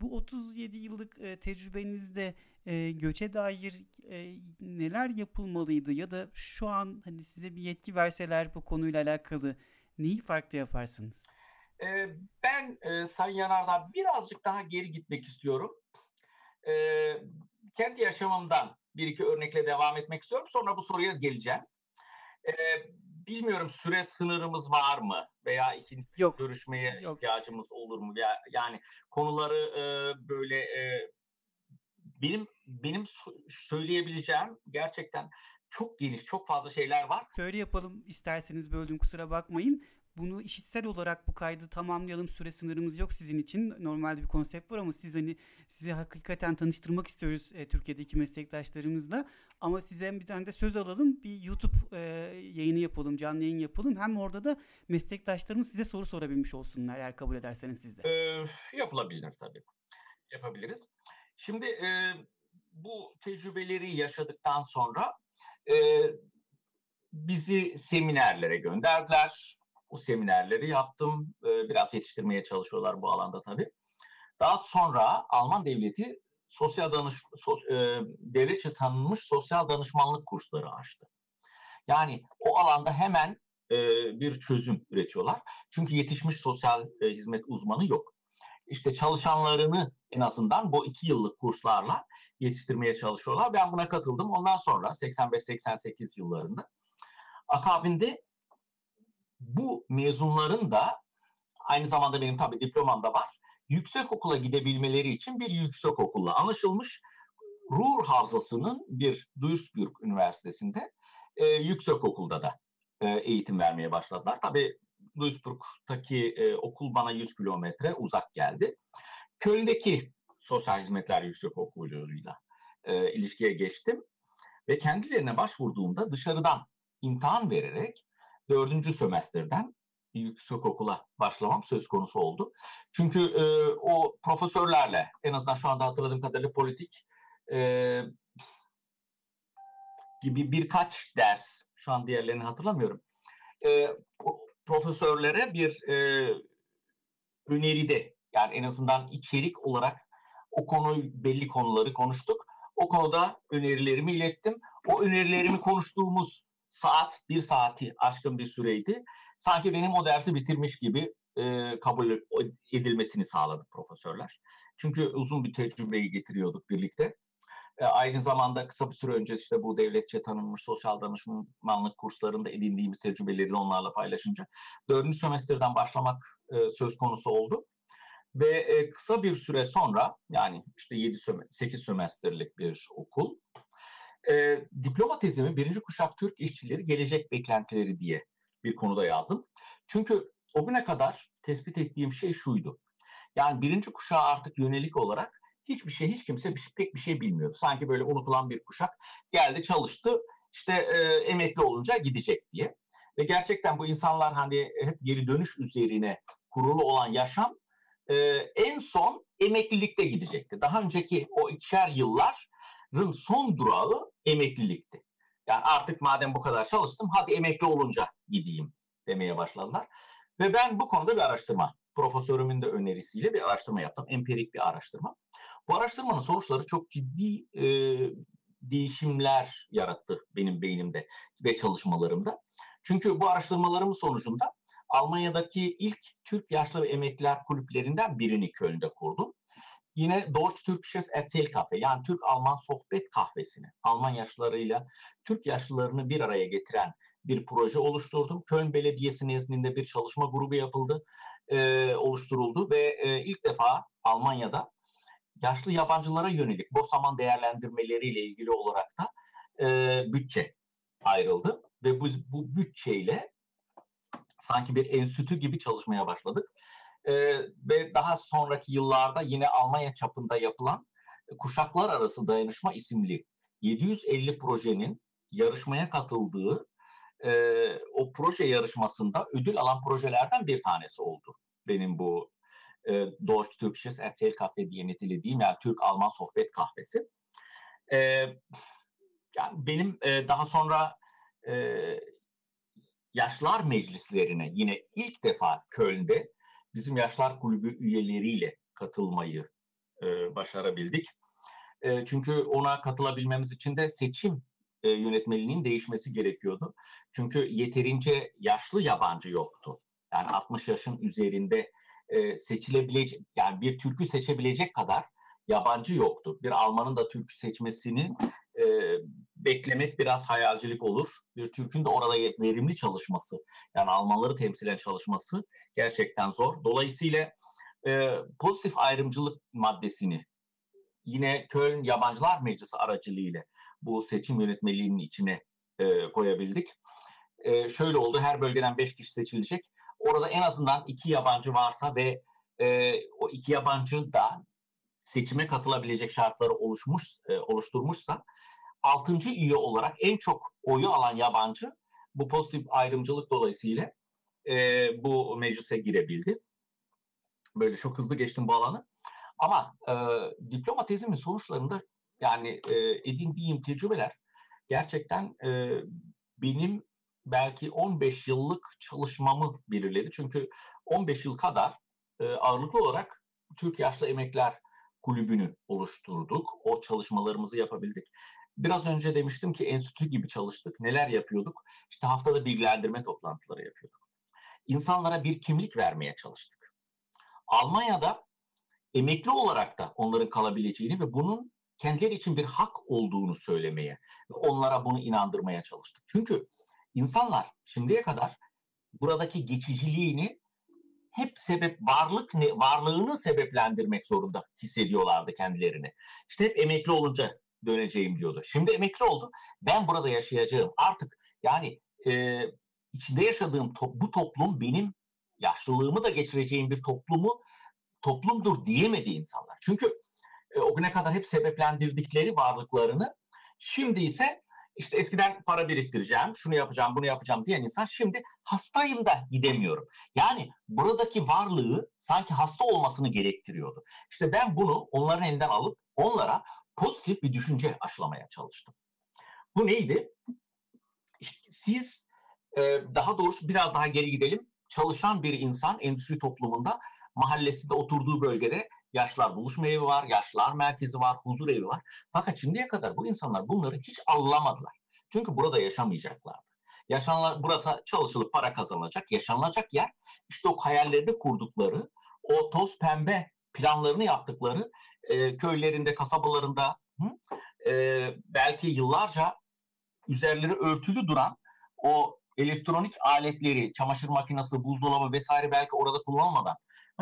bu 37 yıllık e, tecrübenizde e, göçe dair e, neler yapılmalıydı ya da şu an hani size bir yetki verseler bu konuyla alakalı neyi farklı yaparsınız? E, ben e, Sayın Yanardağ birazcık daha geri gitmek istiyorum. E, kendi yaşamımdan bir iki örnekle devam etmek istiyorum. Sonra bu soruya geleceğim. E, bilmiyorum süre sınırımız var mı veya ikinci Yok. görüşmeye Yok. ihtiyacımız olur mu? Ya, yani konuları e, böyle e, benim benim söyleyebileceğim gerçekten çok geniş, çok fazla şeyler var. Böyle yapalım isterseniz böldüm kusura bakmayın. Bunu işitsel olarak bu kaydı tamamlayalım. Süre sınırımız yok sizin için. Normalde bir konsept var ama siz hani sizi hakikaten tanıştırmak istiyoruz e, Türkiye'deki meslektaşlarımızla. Ama size bir tane de söz alalım. Bir YouTube e, yayını yapalım, canlı yayın yapalım. Hem orada da meslektaşlarımız size soru sorabilmiş olsunlar eğer kabul ederseniz siz de. Ee, yapılabilir tabii. Yapabiliriz. Şimdi e, bu tecrübeleri yaşadıktan sonra e, bizi seminerlere gönderdiler. O seminerleri yaptım. E, biraz yetiştirmeye çalışıyorlar bu alanda tabii. Daha sonra Alman devleti sosyal danış so, e, devletçe tanınmış sosyal danışmanlık kursları açtı. Yani o alanda hemen e, bir çözüm üretiyorlar. Çünkü yetişmiş sosyal e, hizmet uzmanı yok. İşte çalışanlarını en azından bu iki yıllık kurslarla yetiştirmeye çalışıyorlar. Ben buna katıldım. Ondan sonra 85-88 yıllarında akabinde bu mezunların da aynı zamanda benim tabii diplomam da var. Yüksek okula gidebilmeleri için bir yüksek okulla anlaşılmış. Ruhr Havzası'nın bir Duisburg Üniversitesi'nde e, yüksek okulda da e, eğitim vermeye başladılar. Tabii Duisburg'daki e, okul bana 100 kilometre uzak geldi. Köln'deki Sosyal Hizmetler Yüksek Okulu'yla e, ilişkiye geçtim. Ve kendilerine başvurduğumda dışarıdan imtihan vererek dördüncü sömestrden yüksek okula başlamam söz konusu oldu. Çünkü e, o profesörlerle en azından şu anda hatırladığım kadarıyla politik e, gibi birkaç ders şu an diğerlerini hatırlamıyorum. E, profesörlere bir e, öneride yani en azından içerik olarak o konu belli konuları konuştuk. O konuda önerilerimi ilettim. O önerilerimi konuştuğumuz saat bir saati aşkın bir süreydi. Sanki benim o dersi bitirmiş gibi e, kabul edilmesini sağladı profesörler. Çünkü uzun bir tecrübeyi getiriyorduk birlikte. E, aynı zamanda kısa bir süre önce işte bu devletçe tanınmış sosyal danışmanlık kurslarında edindiğimiz tecrübeleri onlarla paylaşınca dördüncü semestrden başlamak e, söz konusu oldu. Ve e, kısa bir süre sonra yani işte 7 8 sömestrlik bir okul e, diploma tezimi birinci kuşak Türk işçileri gelecek beklentileri diye bir konuda yazdım. Çünkü o güne kadar tespit ettiğim şey şuydu. Yani birinci kuşağa artık yönelik olarak hiçbir şey, hiç kimse şey, pek bir şey bilmiyordu. Sanki böyle unutulan bir kuşak geldi, çalıştı, işte e, emekli olunca gidecek diye. Ve gerçekten bu insanlar hani hep geri dönüş üzerine kurulu olan yaşam e, en son emeklilikte gidecekti. Daha önceki o ikişer yılların son durağı emeklilikti. Yani artık madem bu kadar çalıştım hadi emekli olunca gideyim demeye başladılar. Ve ben bu konuda bir araştırma, profesörümün de önerisiyle bir araştırma yaptım. Empirik bir araştırma. Bu araştırmanın sonuçları çok ciddi e, değişimler yarattı benim beynimde ve çalışmalarımda. Çünkü bu araştırmalarımın sonucunda Almanya'daki ilk Türk Yaşlı ve Emekliler Kulüplerinden birini Köln'de kurdum. Yine Deutsch Türkçes Erzählkafe yani Türk-Alman sohbet kahvesini Alman yaşlılarıyla Türk yaşlılarını bir araya getiren bir proje oluşturdum. Köln Belediyesi nezdinde bir çalışma grubu yapıldı, e, oluşturuldu ve e, ilk defa Almanya'da yaşlı yabancılara yönelik BOSAMAN değerlendirmeleriyle ilgili olarak da e, bütçe ayrıldı ve bu, bu bütçeyle sanki bir enstitü gibi çalışmaya başladık. E, ve daha sonraki yıllarda yine Almanya çapında yapılan Kuşaklar Arası Dayanışma isimli 750 projenin yarışmaya katıldığı e, o proje yarışmasında ödül alan projelerden bir tanesi oldu. Benim bu e, Deutsch Türkçes Erzähl Kahve diye nitelediğim yani Türk-Alman sohbet kahvesi. E, yani benim e, daha sonra e, yaşlar meclislerine yine ilk defa Köln'de bizim yaşlar kulübü üyeleriyle katılmayı e, başarabildik. E, çünkü ona katılabilmemiz için de seçim e, yönetmeliğinin değişmesi gerekiyordu. Çünkü yeterince yaşlı yabancı yoktu. Yani 60 yaşın üzerinde e, seçilebilecek yani bir türkü seçebilecek kadar yabancı yoktu. Bir Almanın da türkü seçmesini e, beklemek biraz hayalcilik olur. Bir Türk'ün de orada verimli çalışması, yani Almanları temsilen çalışması gerçekten zor. Dolayısıyla e, pozitif ayrımcılık maddesini yine Köln Yabancılar Meclisi aracılığıyla bu seçim yönetmeliğinin içine e, koyabildik. E, şöyle oldu, her bölgeden beş kişi seçilecek. Orada en azından iki yabancı varsa ve e, o iki yabancı da seçime katılabilecek şartları oluşmuş e, oluşturmuşsa altıncı üye olarak en çok oyu alan yabancı bu pozitif ayrımcılık dolayısıyla e, bu meclise girebildi. Böyle çok hızlı geçtim bu alanı. Ama e, diploma sonuçlarında yani e, edindiğim tecrübeler gerçekten e, benim belki 15 yıllık çalışmamı belirledi. Çünkü 15 yıl kadar e, ağırlıklı olarak Türk Yaşlı Emekler Kulübü'nü oluşturduk. O çalışmalarımızı yapabildik. Biraz önce demiştim ki enstitü gibi çalıştık. Neler yapıyorduk? İşte haftada bilgilendirme toplantıları yapıyorduk. İnsanlara bir kimlik vermeye çalıştık. Almanya'da emekli olarak da onların kalabileceğini ve bunun kendileri için bir hak olduğunu söylemeye ve onlara bunu inandırmaya çalıştık. Çünkü insanlar şimdiye kadar buradaki geçiciliğini hep sebep varlık ne varlığını sebeplendirmek zorunda hissediyorlardı kendilerini. İşte hep emekli olunca döneceğim diyordu. Şimdi emekli oldu. Ben burada yaşayacağım. Artık yani e, içinde yaşadığım to- bu toplum benim yaşlılığımı da geçireceğim bir toplumu toplumdur diyemedi insanlar. Çünkü e, o güne kadar hep sebeplendirdikleri varlıklarını şimdi ise işte eskiden para biriktireceğim, şunu yapacağım, bunu yapacağım diyen insan şimdi hastayım da gidemiyorum. Yani buradaki varlığı sanki hasta olmasını gerektiriyordu. İşte ben bunu onların elinden alıp onlara pozitif bir düşünce aşılamaya çalıştım. Bu neydi? Siz e, daha doğrusu biraz daha geri gidelim. Çalışan bir insan endüstri toplumunda mahallesinde oturduğu bölgede yaşlar buluşma evi var, yaşlar merkezi var, huzur evi var. Fakat şimdiye kadar bu insanlar bunları hiç anlamadılar. Çünkü burada yaşamayacaklardı. Yaşanlar, burası çalışılıp para kazanılacak, yaşanılacak yer. İşte o hayallerini kurdukları, o toz pembe planlarını yaptıkları e, köylerinde, kasabalarında hı, e, belki yıllarca üzerleri örtülü duran o elektronik aletleri, çamaşır makinesi, buzdolabı vesaire belki orada kullanılmadan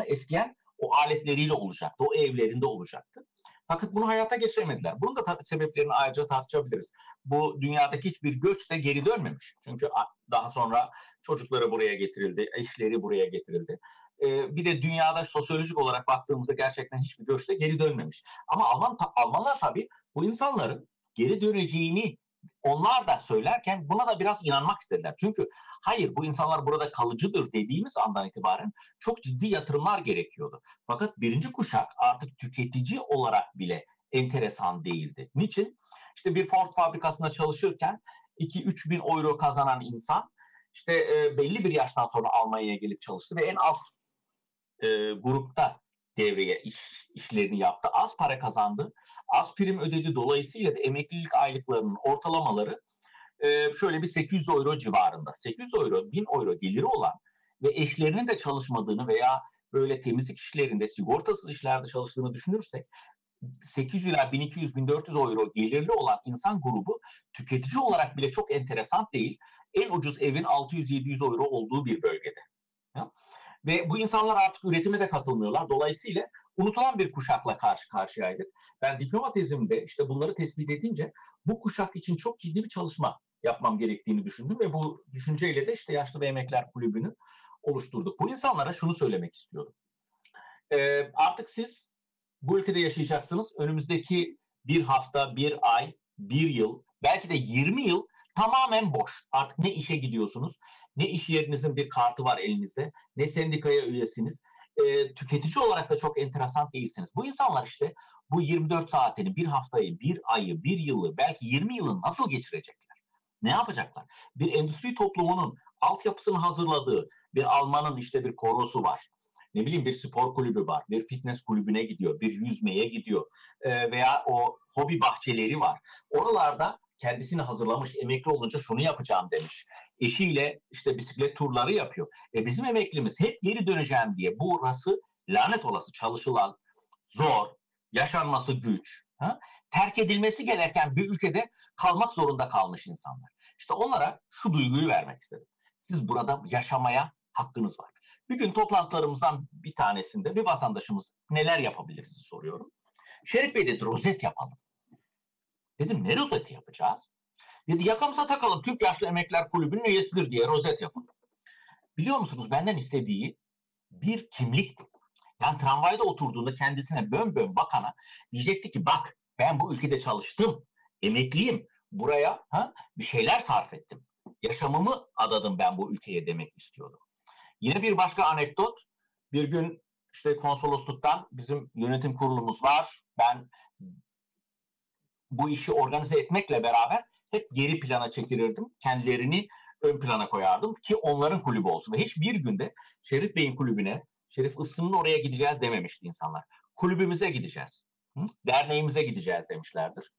eskiyen o aletleriyle olacaktı, o evlerinde olacaktı. Fakat bunu hayata geçiremediler. Bunun da sebeplerini ayrıca tartışabiliriz. Bu dünyadaki hiçbir göç de geri dönmemiş. Çünkü daha sonra çocukları buraya getirildi, eşleri buraya getirildi. Ee, bir de dünyada sosyolojik olarak baktığımızda gerçekten hiçbir göç de geri dönmemiş. Ama Alman, Almanlar tabii bu insanların geri döneceğini onlar da söylerken buna da biraz inanmak istediler. Çünkü hayır bu insanlar burada kalıcıdır dediğimiz andan itibaren çok ciddi yatırımlar gerekiyordu. Fakat birinci kuşak artık tüketici olarak bile enteresan değildi. Niçin? İşte bir Ford fabrikasında çalışırken 2-3 bin euro kazanan insan işte belli bir yaştan sonra Almanya'ya gelip çalıştı ve en alt grupta devreye iş, işlerini yaptı. Az para kazandı az prim ödedi dolayısıyla da emeklilik aylıklarının ortalamaları e, şöyle bir 800 euro civarında. 800 euro, 1000 euro geliri olan ve eşlerinin de çalışmadığını veya böyle temizlik işlerinde, sigortasız işlerde çalıştığını düşünürsek 800 ila 1200-1400 euro gelirli olan insan grubu tüketici olarak bile çok enteresan değil. En ucuz evin 600-700 euro olduğu bir bölgede. Ve bu insanlar artık üretime de katılmıyorlar. Dolayısıyla unutulan bir kuşakla karşı karşıyaydık. Ben diploma tezimde işte bunları tespit edince bu kuşak için çok ciddi bir çalışma yapmam gerektiğini düşündüm ve bu düşünceyle de işte Yaşlı ve Emekler Kulübü'nü oluşturduk. Bu insanlara şunu söylemek istiyorum. Ee, artık siz bu ülkede yaşayacaksınız. Önümüzdeki bir hafta, bir ay, bir yıl, belki de 20 yıl tamamen boş. Artık ne işe gidiyorsunuz, ne iş yerinizin bir kartı var elinizde, ne sendikaya üyesiniz, e, tüketici olarak da çok enteresan değilsiniz. Bu insanlar işte bu 24 saatini, bir haftayı, bir ayı, bir yılı, belki 20 yılı nasıl geçirecekler? Ne yapacaklar? Bir endüstri toplumunun altyapısını hazırladığı bir Almanın işte bir korosu var. Ne bileyim bir spor kulübü var, bir fitness kulübüne gidiyor, bir yüzmeye gidiyor e, veya o hobi bahçeleri var. Oralarda kendisini hazırlamış, emekli olunca şunu yapacağım demiş eşiyle işte bisiklet turları yapıyor. E bizim emeklimiz hep geri döneceğim diye burası lanet olası çalışılan zor, yaşanması güç, ha? terk edilmesi gereken bir ülkede kalmak zorunda kalmış insanlar. İşte onlara şu duyguyu vermek istedim. Siz burada yaşamaya hakkınız var. Bir gün toplantılarımızdan bir tanesinde bir vatandaşımız neler yapabiliriz soruyorum. Şerif Bey dedi rozet yapalım. Dedim ne rozeti yapacağız? Dedi yakamıza takalım Türk Yaşlı Emekler Kulübü'nün üyesidir diye rozet yapın. Biliyor musunuz benden istediği bir kimlikti. Yani tramvayda oturduğunda kendisine bön bön bakana diyecekti ki bak ben bu ülkede çalıştım, emekliyim, buraya ha, bir şeyler sarf ettim. Yaşamımı adadım ben bu ülkeye demek istiyordu. Yine bir başka anekdot. Bir gün işte konsolosluktan bizim yönetim kurulumuz var. Ben bu işi organize etmekle beraber hep geri plana çekilirdim. Kendilerini ön plana koyardım ki onların kulübü olsun. Ve hiçbir günde Şerif Bey'in kulübüne, Şerif Isın'ın oraya gideceğiz dememişti insanlar. Kulübümüze gideceğiz. Derneğimize gideceğiz demişlerdir.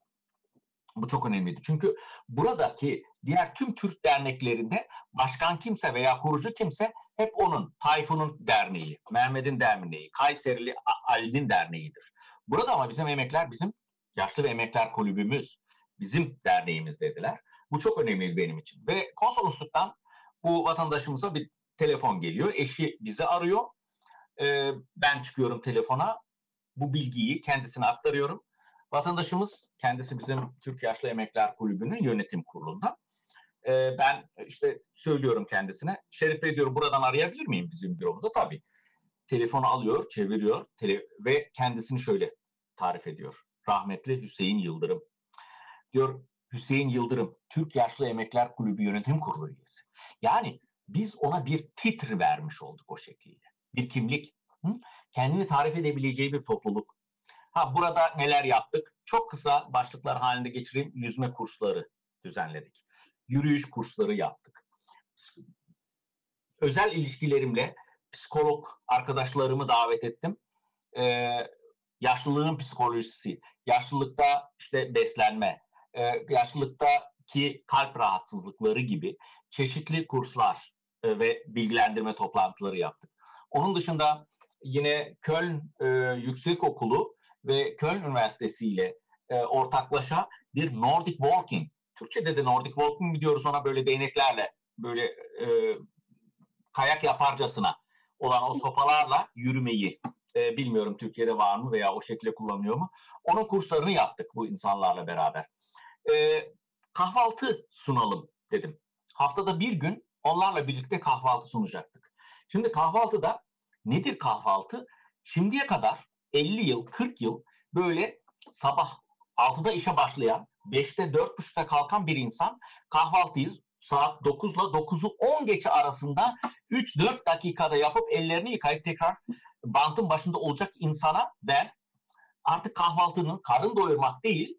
Bu çok önemliydi. Çünkü buradaki diğer tüm Türk derneklerinde başkan kimse veya kurucu kimse hep onun, Tayfun'un derneği, Mehmet'in derneği, Kayserili Ali'nin derneğidir. Burada ama bizim emekler bizim Yaşlı ve Emekler Kulübümüz, bizim derneğimiz dediler. Bu çok önemli benim için. Ve konsolosluktan bu vatandaşımıza bir telefon geliyor. Eşi bizi arıyor. Ee, ben çıkıyorum telefona. Bu bilgiyi kendisine aktarıyorum. Vatandaşımız kendisi bizim Türk Yaşlı Emekler Kulübü'nün yönetim kurulunda. Ee, ben işte söylüyorum kendisine. Şerif Bey diyorum buradan arayabilir miyim bizim büromuzda? Tabii. Telefonu alıyor, çeviriyor tele ve kendisini şöyle tarif ediyor. Rahmetli Hüseyin Yıldırım. Diyor Hüseyin Yıldırım, Türk Yaşlı Emekler Kulübü Yönetim Kurulu üyesi. Yani biz ona bir titr vermiş olduk o şekilde. Bir kimlik. Hı? Kendini tarif edebileceği bir topluluk. Ha burada neler yaptık? Çok kısa başlıklar halinde geçireyim. Yüzme kursları düzenledik. Yürüyüş kursları yaptık. Özel ilişkilerimle psikolog arkadaşlarımı davet ettim. Ee, yaşlılığın psikolojisi, yaşlılıkta işte beslenme, e, yaşlılıktaki kalp rahatsızlıkları gibi çeşitli kurslar e, ve bilgilendirme toplantıları yaptık. Onun dışında yine Köln e, Yüksek Okulu ve Köln Üniversitesi ile e, ortaklaşa bir Nordic Walking, Türkçe'de de Nordic Walking diyoruz ona böyle değneklerle böyle e, kayak yaparcasına olan o sopalarla yürümeyi e, bilmiyorum Türkiye'de var mı veya o şekilde kullanıyor mu? Onun kurslarını yaptık bu insanlarla beraber. E, kahvaltı sunalım dedim. Haftada bir gün onlarla birlikte kahvaltı sunacaktık. Şimdi kahvaltıda nedir kahvaltı? Şimdiye kadar 50 yıl, 40 yıl böyle sabah 6'da işe başlayan, 5'te 4.30'da kalkan bir insan kahvaltıyı saat 9 ile 9'u 10 geçe arasında 3-4 dakikada yapıp ellerini yıkayıp tekrar bantın başında olacak insana ben artık kahvaltının karın doyurmak değil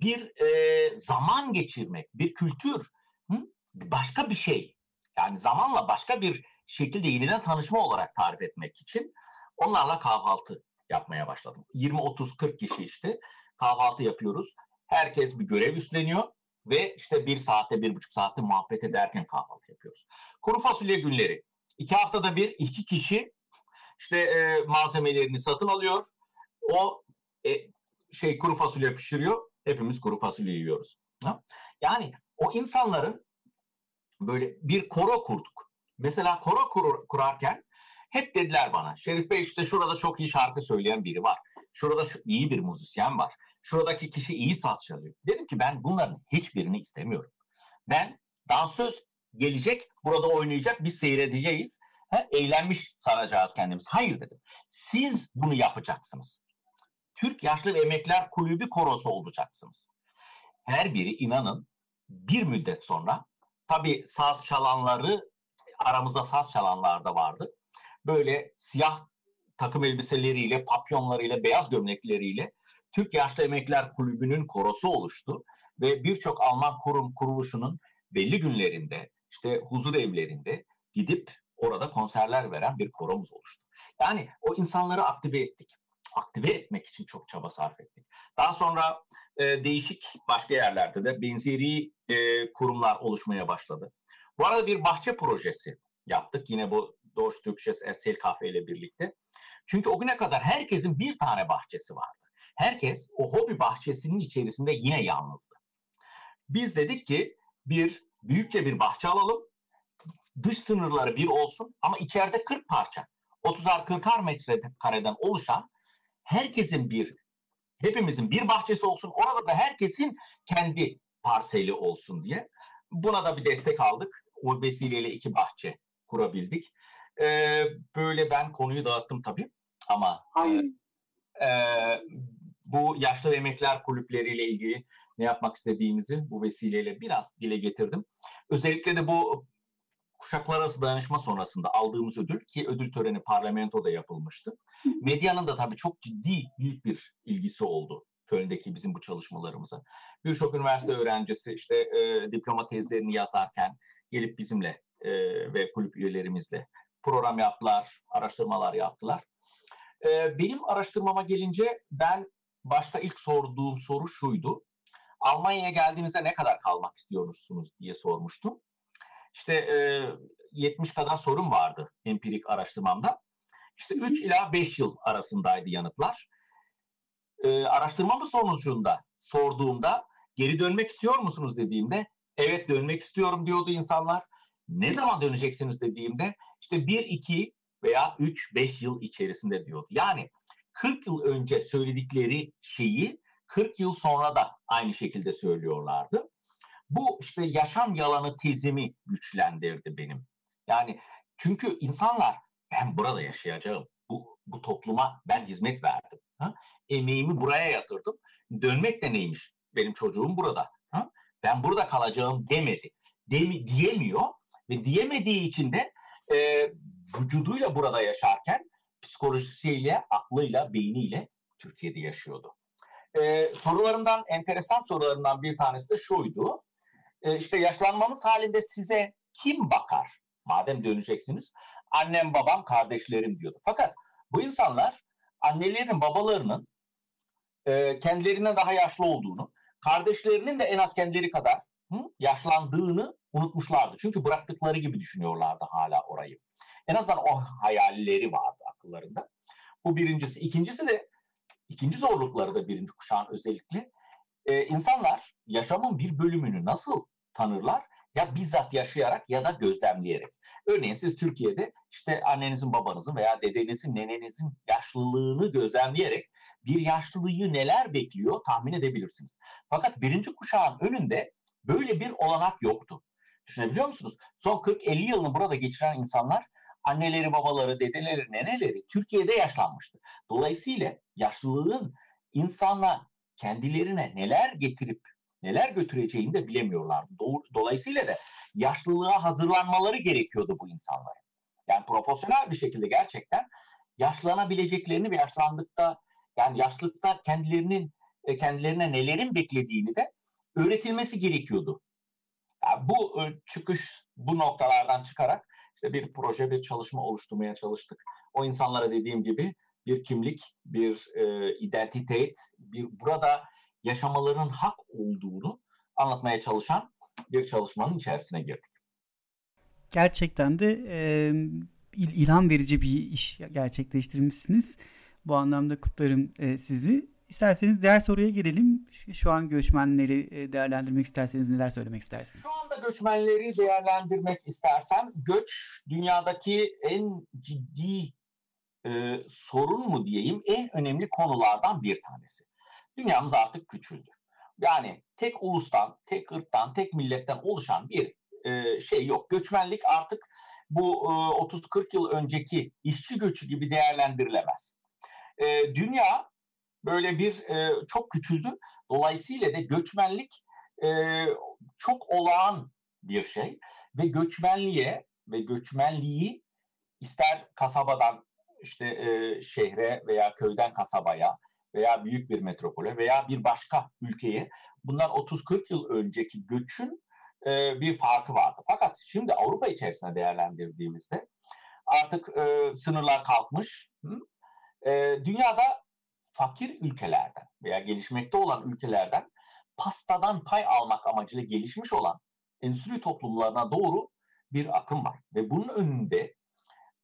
bir e, zaman geçirmek, bir kültür, hı? başka bir şey. Yani zamanla başka bir şekilde yeniden tanışma olarak tarif etmek için onlarla kahvaltı yapmaya başladım. 20 30 40 kişi işte kahvaltı yapıyoruz. Herkes bir görev üstleniyor ve işte bir saatte, bir buçuk saatte muhabbet ederken kahvaltı yapıyoruz. Kuru fasulye günleri. İki haftada bir iki kişi işte e, malzemelerini satın alıyor. O e, şey kuru fasulye pişiriyor. Hepimiz kuru fasulye yiyoruz. Ha? Yani o insanların böyle bir koro kurduk. Mesela koro kur, kurarken hep dediler bana Şerif Bey işte şurada çok iyi şarkı söyleyen biri var. Şurada şu, iyi bir müzisyen var. Şuradaki kişi iyi saz çalıyor. Dedim ki ben bunların hiçbirini istemiyorum. Ben dansöz gelecek, burada oynayacak, biz seyredeceğiz. He, eğlenmiş sanacağız kendimiz. Hayır dedim. Siz bunu yapacaksınız. Türk Yaşlı Emekler Kulübü korosu olacaksınız. Her biri inanın bir müddet sonra tabii saz çalanları aramızda saz çalanlar da vardı. Böyle siyah takım elbiseleriyle, papyonlarıyla, beyaz gömlekleriyle Türk Yaşlı Emekler Kulübü'nün korosu oluştu ve birçok Alman kurum kuruluşunun belli günlerinde işte huzur evlerinde gidip orada konserler veren bir koromuz oluştu. Yani o insanları aktive ettik. Aktive etmek için çok çaba sarf ettik. Daha sonra e, değişik başka yerlerde de benzeri e, kurumlar oluşmaya başladı. Bu arada bir bahçe projesi yaptık. Yine bu Doğuş Türkçes Ersel Kahve ile birlikte. Çünkü o güne kadar herkesin bir tane bahçesi vardı. Herkes o hobi bahçesinin içerisinde yine yalnızdı. Biz dedik ki bir büyükçe bir bahçe alalım. Dış sınırları bir olsun ama içeride 40 parça. 30'ar 40'ar metre kareden oluşan herkesin bir hepimizin bir bahçesi olsun. Orada da herkesin kendi parseli olsun diye. Buna da bir destek aldık. O vesileyle iki bahçe kurabildik. Ee, böyle ben konuyu dağıttım tabii. Ama Hayır. E, bu yaşlı emekler kulüpleriyle ilgili ne yapmak istediğimizi bu vesileyle biraz dile getirdim. Özellikle de bu kuşaklar arası dayanışma sonrasında aldığımız ödül ki ödül töreni parlamentoda yapılmıştı. Medyanın da tabii çok ciddi büyük bir ilgisi oldu Köln'deki bizim bu çalışmalarımıza. Birçok üniversite öğrencisi işte e, diploma tezlerini yazarken gelip bizimle e, ve kulüp üyelerimizle program yaptılar, araştırmalar yaptılar. E, benim araştırmama gelince ben başta ilk sorduğum soru şuydu. Almanya'ya geldiğimizde ne kadar kalmak istiyorsunuz diye sormuştum. İşte e, 70 kadar sorun vardı empirik araştırmamda. İşte 3 ila 5 yıl arasındaydı yanıtlar. E, araştırmamın sonucunda sorduğumda geri dönmek istiyor musunuz dediğimde evet dönmek istiyorum diyordu insanlar. Ne zaman döneceksiniz dediğimde işte 1, 2 veya 3, 5 yıl içerisinde diyordu. Yani 40 yıl önce söyledikleri şeyi 40 yıl sonra da aynı şekilde söylüyorlardı. Bu işte yaşam yalanı tezimi güçlendirdi benim. Yani çünkü insanlar ben burada yaşayacağım. Bu, bu topluma ben hizmet verdim. Ha? Emeğimi buraya yatırdım. Dönmek de neymiş? Benim çocuğum burada. Ha? Ben burada kalacağım demedi. Demi, diyemiyor ve diyemediği için de e, vücuduyla burada yaşarken psikolojisiyle, aklıyla, beyniyle Türkiye'de yaşıyordu. E, sorularından, enteresan sorularından bir tanesi de şuydu. E, işte yaşlanmamız halinde size kim bakar? Madem döneceksiniz. Annem, babam, kardeşlerim diyordu. Fakat bu insanlar annelerin, babalarının e, kendilerinden daha yaşlı olduğunu, kardeşlerinin de en az kendileri kadar hı, yaşlandığını unutmuşlardı. Çünkü bıraktıkları gibi düşünüyorlardı hala orayı. En azından o hayalleri vardı akıllarında. Bu birincisi. İkincisi de ikinci zorlukları da birinci kuşağın özellikle e, insanlar yaşamın bir bölümünü nasıl tanırlar? Ya bizzat yaşayarak ya da gözlemleyerek. Örneğin siz Türkiye'de işte annenizin, babanızın veya dedenizin, nenenizin yaşlılığını gözlemleyerek bir yaşlılığı neler bekliyor tahmin edebilirsiniz. Fakat birinci kuşağın önünde böyle bir olanak yoktu. Düşünebiliyor musunuz? Son 40-50 yılını burada geçiren insanlar anneleri, babaları, dedeleri, neneleri Türkiye'de yaşlanmıştı. Dolayısıyla yaşlılığın insanla kendilerine neler getirip neler götüreceğini de bilemiyorlardı. Dolayısıyla da yaşlılığa hazırlanmaları gerekiyordu bu insanların. Yani profesyonel bir şekilde gerçekten yaşlanabileceklerini ve yaşlandıkta yani yaşlılıkta kendilerinin e, kendilerine nelerin beklediğini de öğretilmesi gerekiyordu. Yani bu e, çıkış bu noktalardan çıkarak işte bir proje, bir çalışma oluşturmaya çalıştık. O insanlara dediğim gibi bir kimlik, bir e, identitet, bir burada yaşamaların hak olduğunu anlatmaya çalışan bir çalışmanın içerisine girdik. Gerçekten de e, ilham verici bir iş gerçekleştirmişsiniz. Bu anlamda kutlarım e, sizi. İsterseniz diğer soruya gelelim. Şu an göçmenleri değerlendirmek isterseniz neler söylemek istersiniz? Şu anda göçmenleri değerlendirmek istersem göç dünyadaki en ciddi e, sorun mu diyeyim en önemli konulardan bir tanesi. Dünyamız artık küçüldü. Yani tek ulustan, tek ırktan, tek milletten oluşan bir e, şey yok. Göçmenlik artık bu e, 30-40 yıl önceki işçi göçü gibi değerlendirilemez. E, dünya böyle bir e, çok küçüldü. Dolayısıyla da göçmenlik e, çok olağan bir şey ve göçmenliğe ve göçmenliği ister kasabadan işte e, şehre veya köyden kasabaya veya büyük bir metropole veya bir başka ülkeye bundan 30-40 yıl önceki göçün e, bir farkı vardı. Fakat şimdi Avrupa içerisinde değerlendirdiğimizde artık e, sınırlar kalkmış. Hı? E, dünyada fakir ülkelerden veya gelişmekte olan ülkelerden pastadan pay almak amacıyla gelişmiş olan endüstri toplumlarına doğru bir akım var. Ve bunun önünde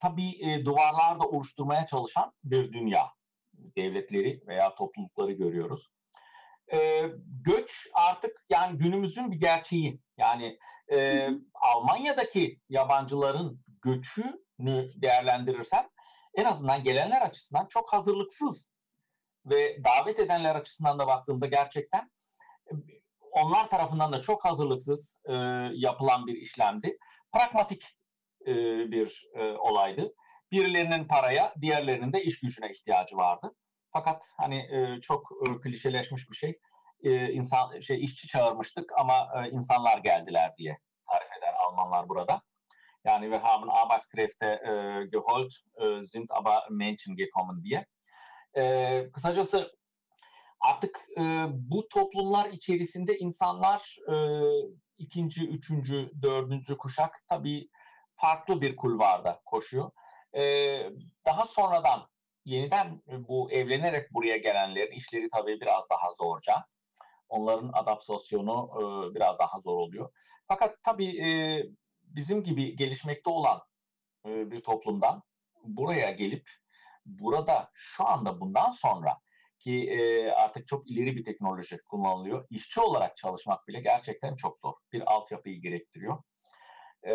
tabii e, duvarlarda oluşturmaya çalışan bir dünya devletleri veya toplulukları görüyoruz. E, göç artık yani günümüzün bir gerçeği. Yani e, Almanya'daki yabancıların göçünü değerlendirirsem en azından gelenler açısından çok hazırlıksız ve davet edenler açısından da baktığımda gerçekten e, onlar tarafından da çok hazırlıksız e, yapılan bir işlemdi. Pragmatik e, bir e, olaydı. Birilerinin paraya, diğerlerinin de iş gücüne ihtiyacı vardı. Fakat hani e, çok e, klişeleşmiş bir şey. E, insan şey işçi çağırmıştık ama e, insanlar geldiler diye tarif eder Almanlar burada. Yani wir haben Arbeitskräfte e, geholt, e, sind aber Menschen gekommen diye. E, kısacası artık e, bu toplumlar içerisinde insanlar e, ikinci, üçüncü, dördüncü kuşak tabii farklı bir kulvarda koşuyor. E, daha sonradan yeniden bu evlenerek buraya gelenlerin işleri tabii biraz daha zorca. Onların adaptasyonu e, biraz daha zor oluyor. Fakat tabii e, bizim gibi gelişmekte olan e, bir toplumdan buraya gelip burada şu anda bundan sonra ki e, artık çok ileri bir teknoloji kullanılıyor. İşçi olarak çalışmak bile gerçekten çok zor. Bir altyapıyı gerektiriyor. E,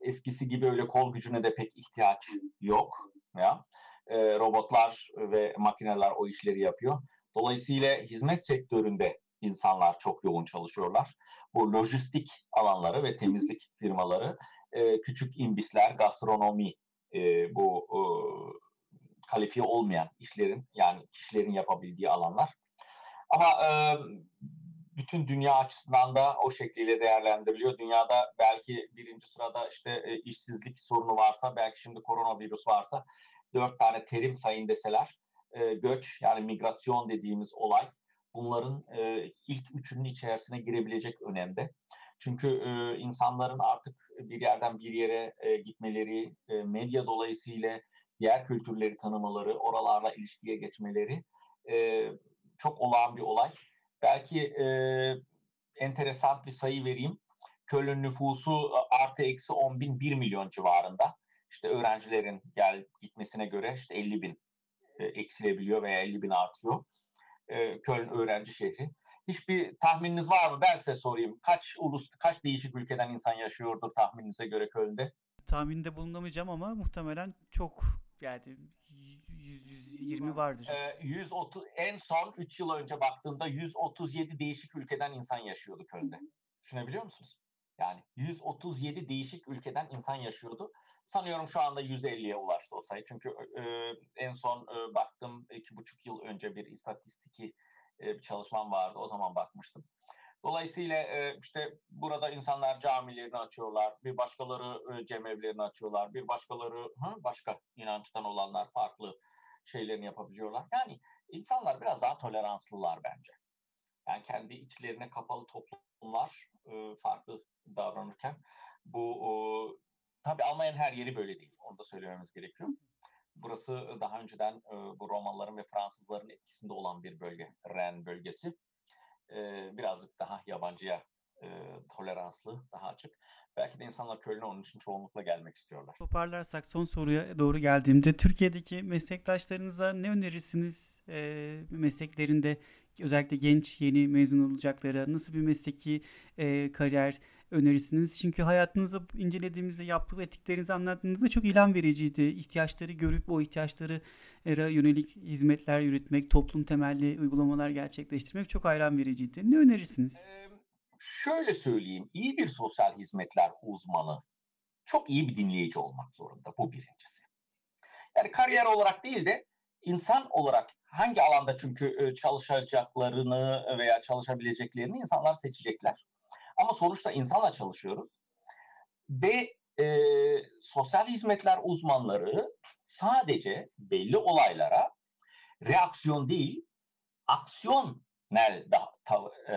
eskisi gibi öyle kol gücüne de pek ihtiyaç yok. Ya e, robotlar ve makineler o işleri yapıyor. Dolayısıyla hizmet sektöründe insanlar çok yoğun çalışıyorlar. Bu lojistik alanları ve temizlik firmaları, e, küçük imbisler, gastronomi, e, bu e, kalifiye olmayan işlerin yani kişilerin yapabildiği alanlar. Ama e, bütün dünya açısından da o şekliyle değerlendiriliyor. Dünyada belki birinci sırada işte e, işsizlik sorunu varsa, belki şimdi koronavirüs varsa dört tane terim sayın deseler e, göç yani migrasyon dediğimiz olay bunların e, ilk üçünün içerisine girebilecek önemde. Çünkü e, insanların artık bir yerden bir yere e, gitmeleri, e, medya dolayısıyla diğer kültürleri tanımaları, oralarla ilişkiye geçmeleri e, çok olağan bir olay. Belki e, enteresan bir sayı vereyim. Köln nüfusu artı eksi 10 bin 1 milyon civarında. İşte öğrencilerin gel gitmesine göre işte 50 bin e, eksilebiliyor veya 50 bin artıyor. E, Köln öğrenci şehri. Hiçbir tahmininiz var mı? Ben size sorayım. Kaç ulus, kaç değişik ülkeden insan yaşıyordur tahmininize göre Köln'de? Tahminde bulunamayacağım ama muhtemelen çok yani 120 vardır. E, 130 en son 3 yıl önce baktığımda 137 değişik ülkeden insan yaşıyordu Köln'de. Düşünebiliyor musunuz? Yani 137 değişik ülkeden insan yaşıyordu. Sanıyorum şu anda 150'ye ulaştı o sayı. Çünkü e, en son e, baktım iki buçuk yıl önce bir istatistiki e, bir çalışmam vardı. O zaman bakmıştım. Dolayısıyla e, işte burada insanlar camilerini açıyorlar, bir başkaları e, cemevlerini açıyorlar, bir başkaları hı, başka inançtan olanlar farklı şeylerini yapabiliyorlar. Yani insanlar biraz daha toleranslılar bence. Yani kendi içlerine kapalı toplumlar e, farklı davranırken bu tabii Almanya'nın her yeri böyle değil. Onu da söylememiz gerekiyor. Burası daha önceden e, bu Romalıların ve Fransızların etkisinde olan bir bölge, Ren bölgesi e, birazcık daha yabancıya e, toleranslı, daha açık. Belki de insanlar Köln'e onun için çoğunlukla gelmek istiyorlar. Toparlarsak son soruya doğru geldiğimde Türkiye'deki meslektaşlarınıza ne önerirsiniz e, mesleklerinde özellikle genç yeni mezun olacaklara nasıl bir mesleki e, kariyer önerirsiniz? Çünkü hayatınızı incelediğimizde yaptığı etiklerinizi anlattığınızda çok ilham vericiydi. İhtiyaçları görüp o ihtiyaçları era yönelik hizmetler yürütmek, toplum temelli uygulamalar gerçekleştirmek çok hayran vericiydi. Ne önerirsiniz? Şöyle söyleyeyim, iyi bir sosyal hizmetler uzmanı çok iyi bir dinleyici olmak zorunda. Bu birincisi. Yani kariyer olarak değil de insan olarak hangi alanda çünkü çalışacaklarını veya çalışabileceklerini insanlar seçecekler. Ama sonuçta insanla çalışıyoruz. Ve e, sosyal hizmetler uzmanları sadece belli olaylara reaksiyon değil, aksiyon da, e,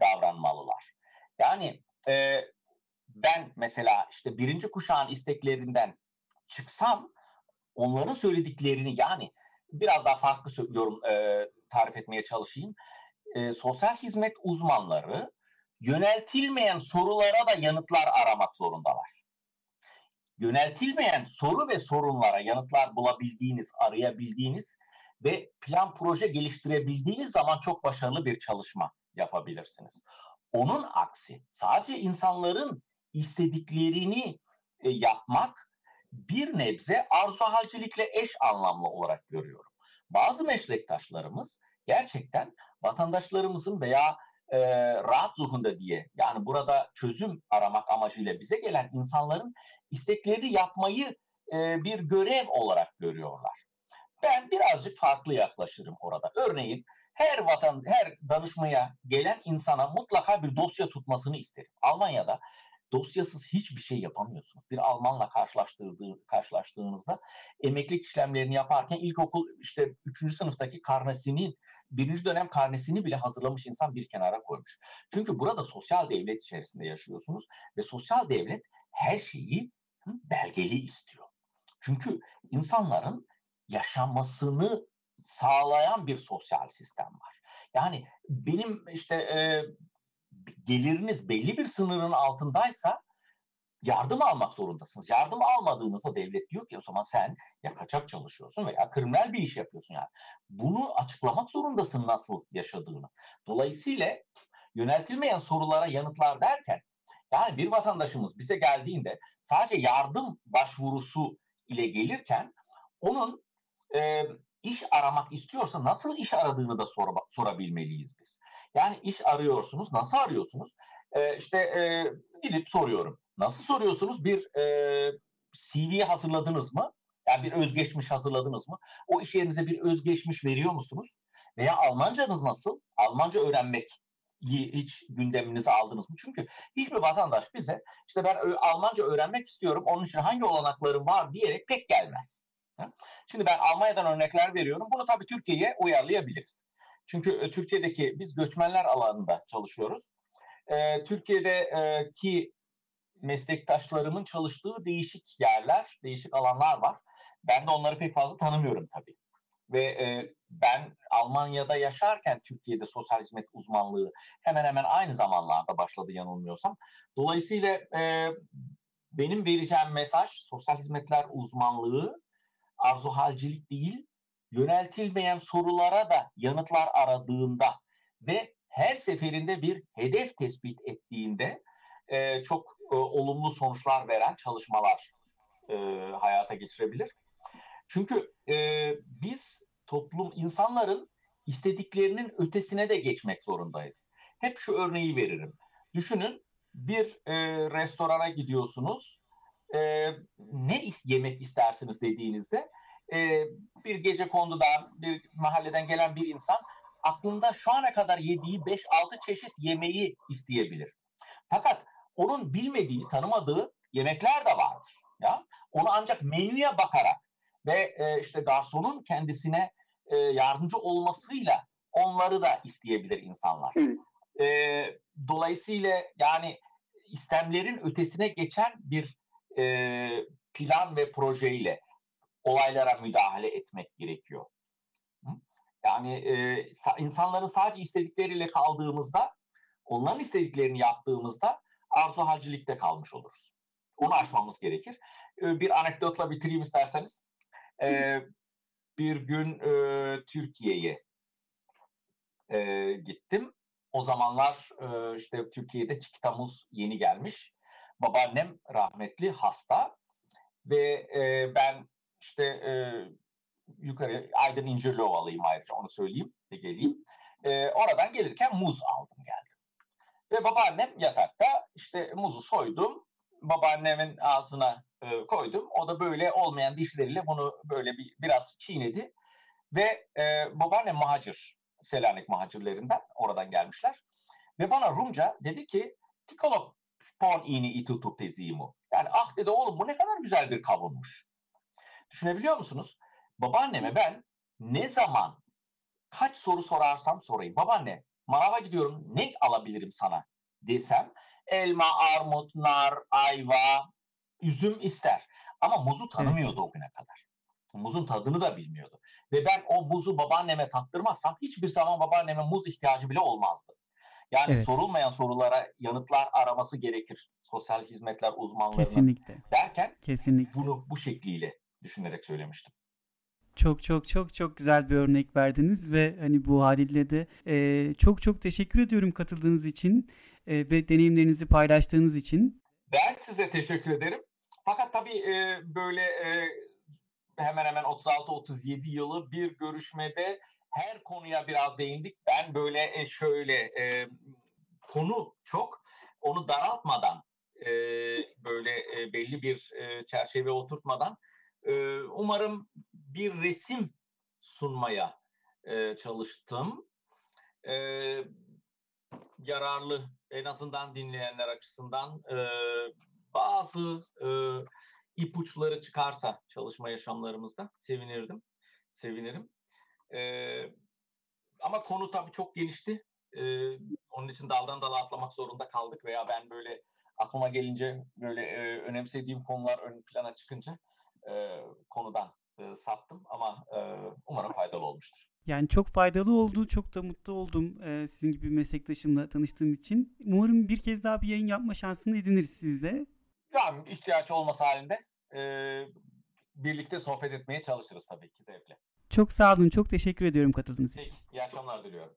davranmalılar. Yani e, ben mesela işte birinci kuşağın isteklerinden çıksam onların söylediklerini yani biraz daha farklı söylüyorum e, tarif etmeye çalışayım. E, sosyal hizmet uzmanları yöneltilmeyen sorulara da yanıtlar aramak zorundalar yöneltilmeyen soru ve sorunlara yanıtlar bulabildiğiniz, arayabildiğiniz ve plan proje geliştirebildiğiniz zaman çok başarılı bir çalışma yapabilirsiniz. Onun aksi sadece insanların istediklerini e, yapmak bir nebze arzu halcilikle eş anlamlı olarak görüyorum. Bazı meslektaşlarımız gerçekten vatandaşlarımızın veya e, rahat ruhunda diye yani burada çözüm aramak amacıyla bize gelen insanların istekleri yapmayı e, bir görev olarak görüyorlar. Ben birazcık farklı yaklaşırım orada. Örneğin her vatan, her danışmaya gelen insana mutlaka bir dosya tutmasını isterim. Almanya'da dosyasız hiçbir şey yapamıyorsunuz. Bir Almanla karşılaştırdığı, karşılaştığınızda emeklilik işlemlerini yaparken ilkokul işte 3. sınıftaki karnesinin birinci dönem karnesini bile hazırlamış insan bir kenara koymuş. Çünkü burada sosyal devlet içerisinde yaşıyorsunuz ve sosyal devlet her şeyi belgeli istiyor. Çünkü insanların yaşamasını sağlayan bir sosyal sistem var. Yani benim işte e, geliriniz belli bir sınırın altındaysa yardım almak zorundasınız. Yardım almadığınızda devlet diyor ki o zaman sen ya kaçak çalışıyorsun veya kriminal bir iş yapıyorsun yani. Bunu açıklamak zorundasın nasıl yaşadığını. Dolayısıyla yöneltilmeyen sorulara yanıtlar derken yani bir vatandaşımız bize geldiğinde sadece yardım başvurusu ile gelirken onun e, iş aramak istiyorsa nasıl iş aradığını da sor, sorabilmeliyiz biz. Yani iş arıyorsunuz, nasıl arıyorsunuz? E, işte e, gidip soruyorum. Nasıl soruyorsunuz? Bir e, CV hazırladınız mı? Yani bir özgeçmiş hazırladınız mı? O iş yerinize bir özgeçmiş veriyor musunuz? Veya Almancanız nasıl? Almanca öğrenmek hiç gündeminize aldınız mı? Çünkü hiçbir vatandaş bize işte ben Almanca öğrenmek istiyorum onun için hangi olanaklarım var diyerek pek gelmez. Şimdi ben Almanya'dan örnekler veriyorum. Bunu tabii Türkiye'ye uyarlayabiliriz. Çünkü Türkiye'deki biz göçmenler alanında çalışıyoruz. Türkiye'deki meslektaşlarımın çalıştığı değişik yerler, değişik alanlar var. Ben de onları pek fazla tanımıyorum tabii. Ve e, ben Almanya'da yaşarken Türkiye'de sosyal hizmet uzmanlığı hemen hemen aynı zamanlarda başladı yanılmıyorsam. Dolayısıyla e, benim vereceğim mesaj sosyal hizmetler uzmanlığı arzu halcilik değil, yöneltilmeyen sorulara da yanıtlar aradığında ve her seferinde bir hedef tespit ettiğinde e, çok e, olumlu sonuçlar veren çalışmalar e, hayata geçirebilir. Çünkü e, biz toplum insanların istediklerinin ötesine de geçmek zorundayız. Hep şu örneği veririm. Düşünün bir e, restorana gidiyorsunuz. E, ne yemek istersiniz dediğinizde e, bir gece kondudan, bir mahalleden gelen bir insan aklında şu ana kadar yediği 5-6 çeşit yemeği isteyebilir. Fakat onun bilmediği, tanımadığı yemekler de vardır. Ya, onu ancak menüye bakarak ve e, işte garsonun kendisine e, yardımcı olmasıyla onları da isteyebilir insanlar. E, dolayısıyla yani istemlerin ötesine geçen bir e, plan ve projeyle olaylara müdahale etmek gerekiyor. Yani e, insanların sadece istedikleriyle kaldığımızda, onların istediklerini yaptığımızda arzu halcilikte kalmış oluruz. Onu aşmamız gerekir. E, bir anekdotla bitireyim isterseniz. E, bir gün e, Türkiye'ye e, gittim. O zamanlar e, işte Türkiye'de çikitamuz yeni gelmiş. Babaannem rahmetli hasta ve ben işte e, yukarı Aydın İncirliovalıyım ayrıca onu söyleyeyim ve geleyim. Oradan gelirken muz aldım geldim. Ve babaannem yatakta işte muzu soydum. Babaannemin ağzına e, koydum. O da böyle olmayan dişleriyle bunu böyle bir biraz çiğnedi. Ve e, babaannem Mahacır, Selanik Mahacirlerinden oradan gelmişler. Ve bana Rumca dedi ki Tikolop pon ini itu tupezimu. Yani ah dedi oğlum bu ne kadar güzel bir kavunmuş. Düşünebiliyor musunuz? Babaanneme ben ne zaman kaç soru sorarsam sorayım. Babaanne manava gidiyorum ne alabilirim sana desem elma, armut, nar, ayva, üzüm ister. Ama muzu tanımıyordu evet. o güne kadar. Muzun tadını da bilmiyordu. Ve ben o muzu babaanneme tattırmazsam hiçbir zaman babaanneme muz ihtiyacı bile olmazdı. Yani evet. sorulmayan sorulara yanıtlar araması gerekir. Sosyal hizmetler uzmanlarının Kesinlikle. derken Kesinlikle. bunu bu şekliyle düşünerek söylemiştim. Çok çok çok çok güzel bir örnek verdiniz ve hani bu haliyle de e, çok çok teşekkür ediyorum katıldığınız için e, ve deneyimlerinizi paylaştığınız için. Ben size teşekkür ederim. Fakat tabii e, böyle e, hemen hemen 36-37 yılı bir görüşmede her konuya biraz değindik. Ben böyle e, şöyle e, konu çok onu daraltmadan e, böyle e, belli bir e, çerçeve oturtmadan e, umarım bir resim sunmaya e, çalıştım. E, yararlı en azından dinleyenler açısından e, bazı e, ipuçları çıkarsa çalışma yaşamlarımızda sevinirdim. Sevinirim. E, ama konu tabii çok genişti. E, onun için daldan dala atlamak zorunda kaldık veya ben böyle aklıma gelince böyle e, önemsediğim konular ön plana çıkınca e, konudan e, saptım ama e, umarım faydalı olmuştur. Yani çok faydalı oldu. Çok da mutlu oldum e, sizin gibi bir meslektaşımla tanıştığım için. Umarım bir kez daha bir yayın yapma şansını ediniriz sizde. Yani ihtiyaç olması halinde e, birlikte sohbet etmeye çalışırız tabii ki zevkle. Çok sağ olun. Çok teşekkür ediyorum katıldığınız için. İyi akşamlar diliyorum.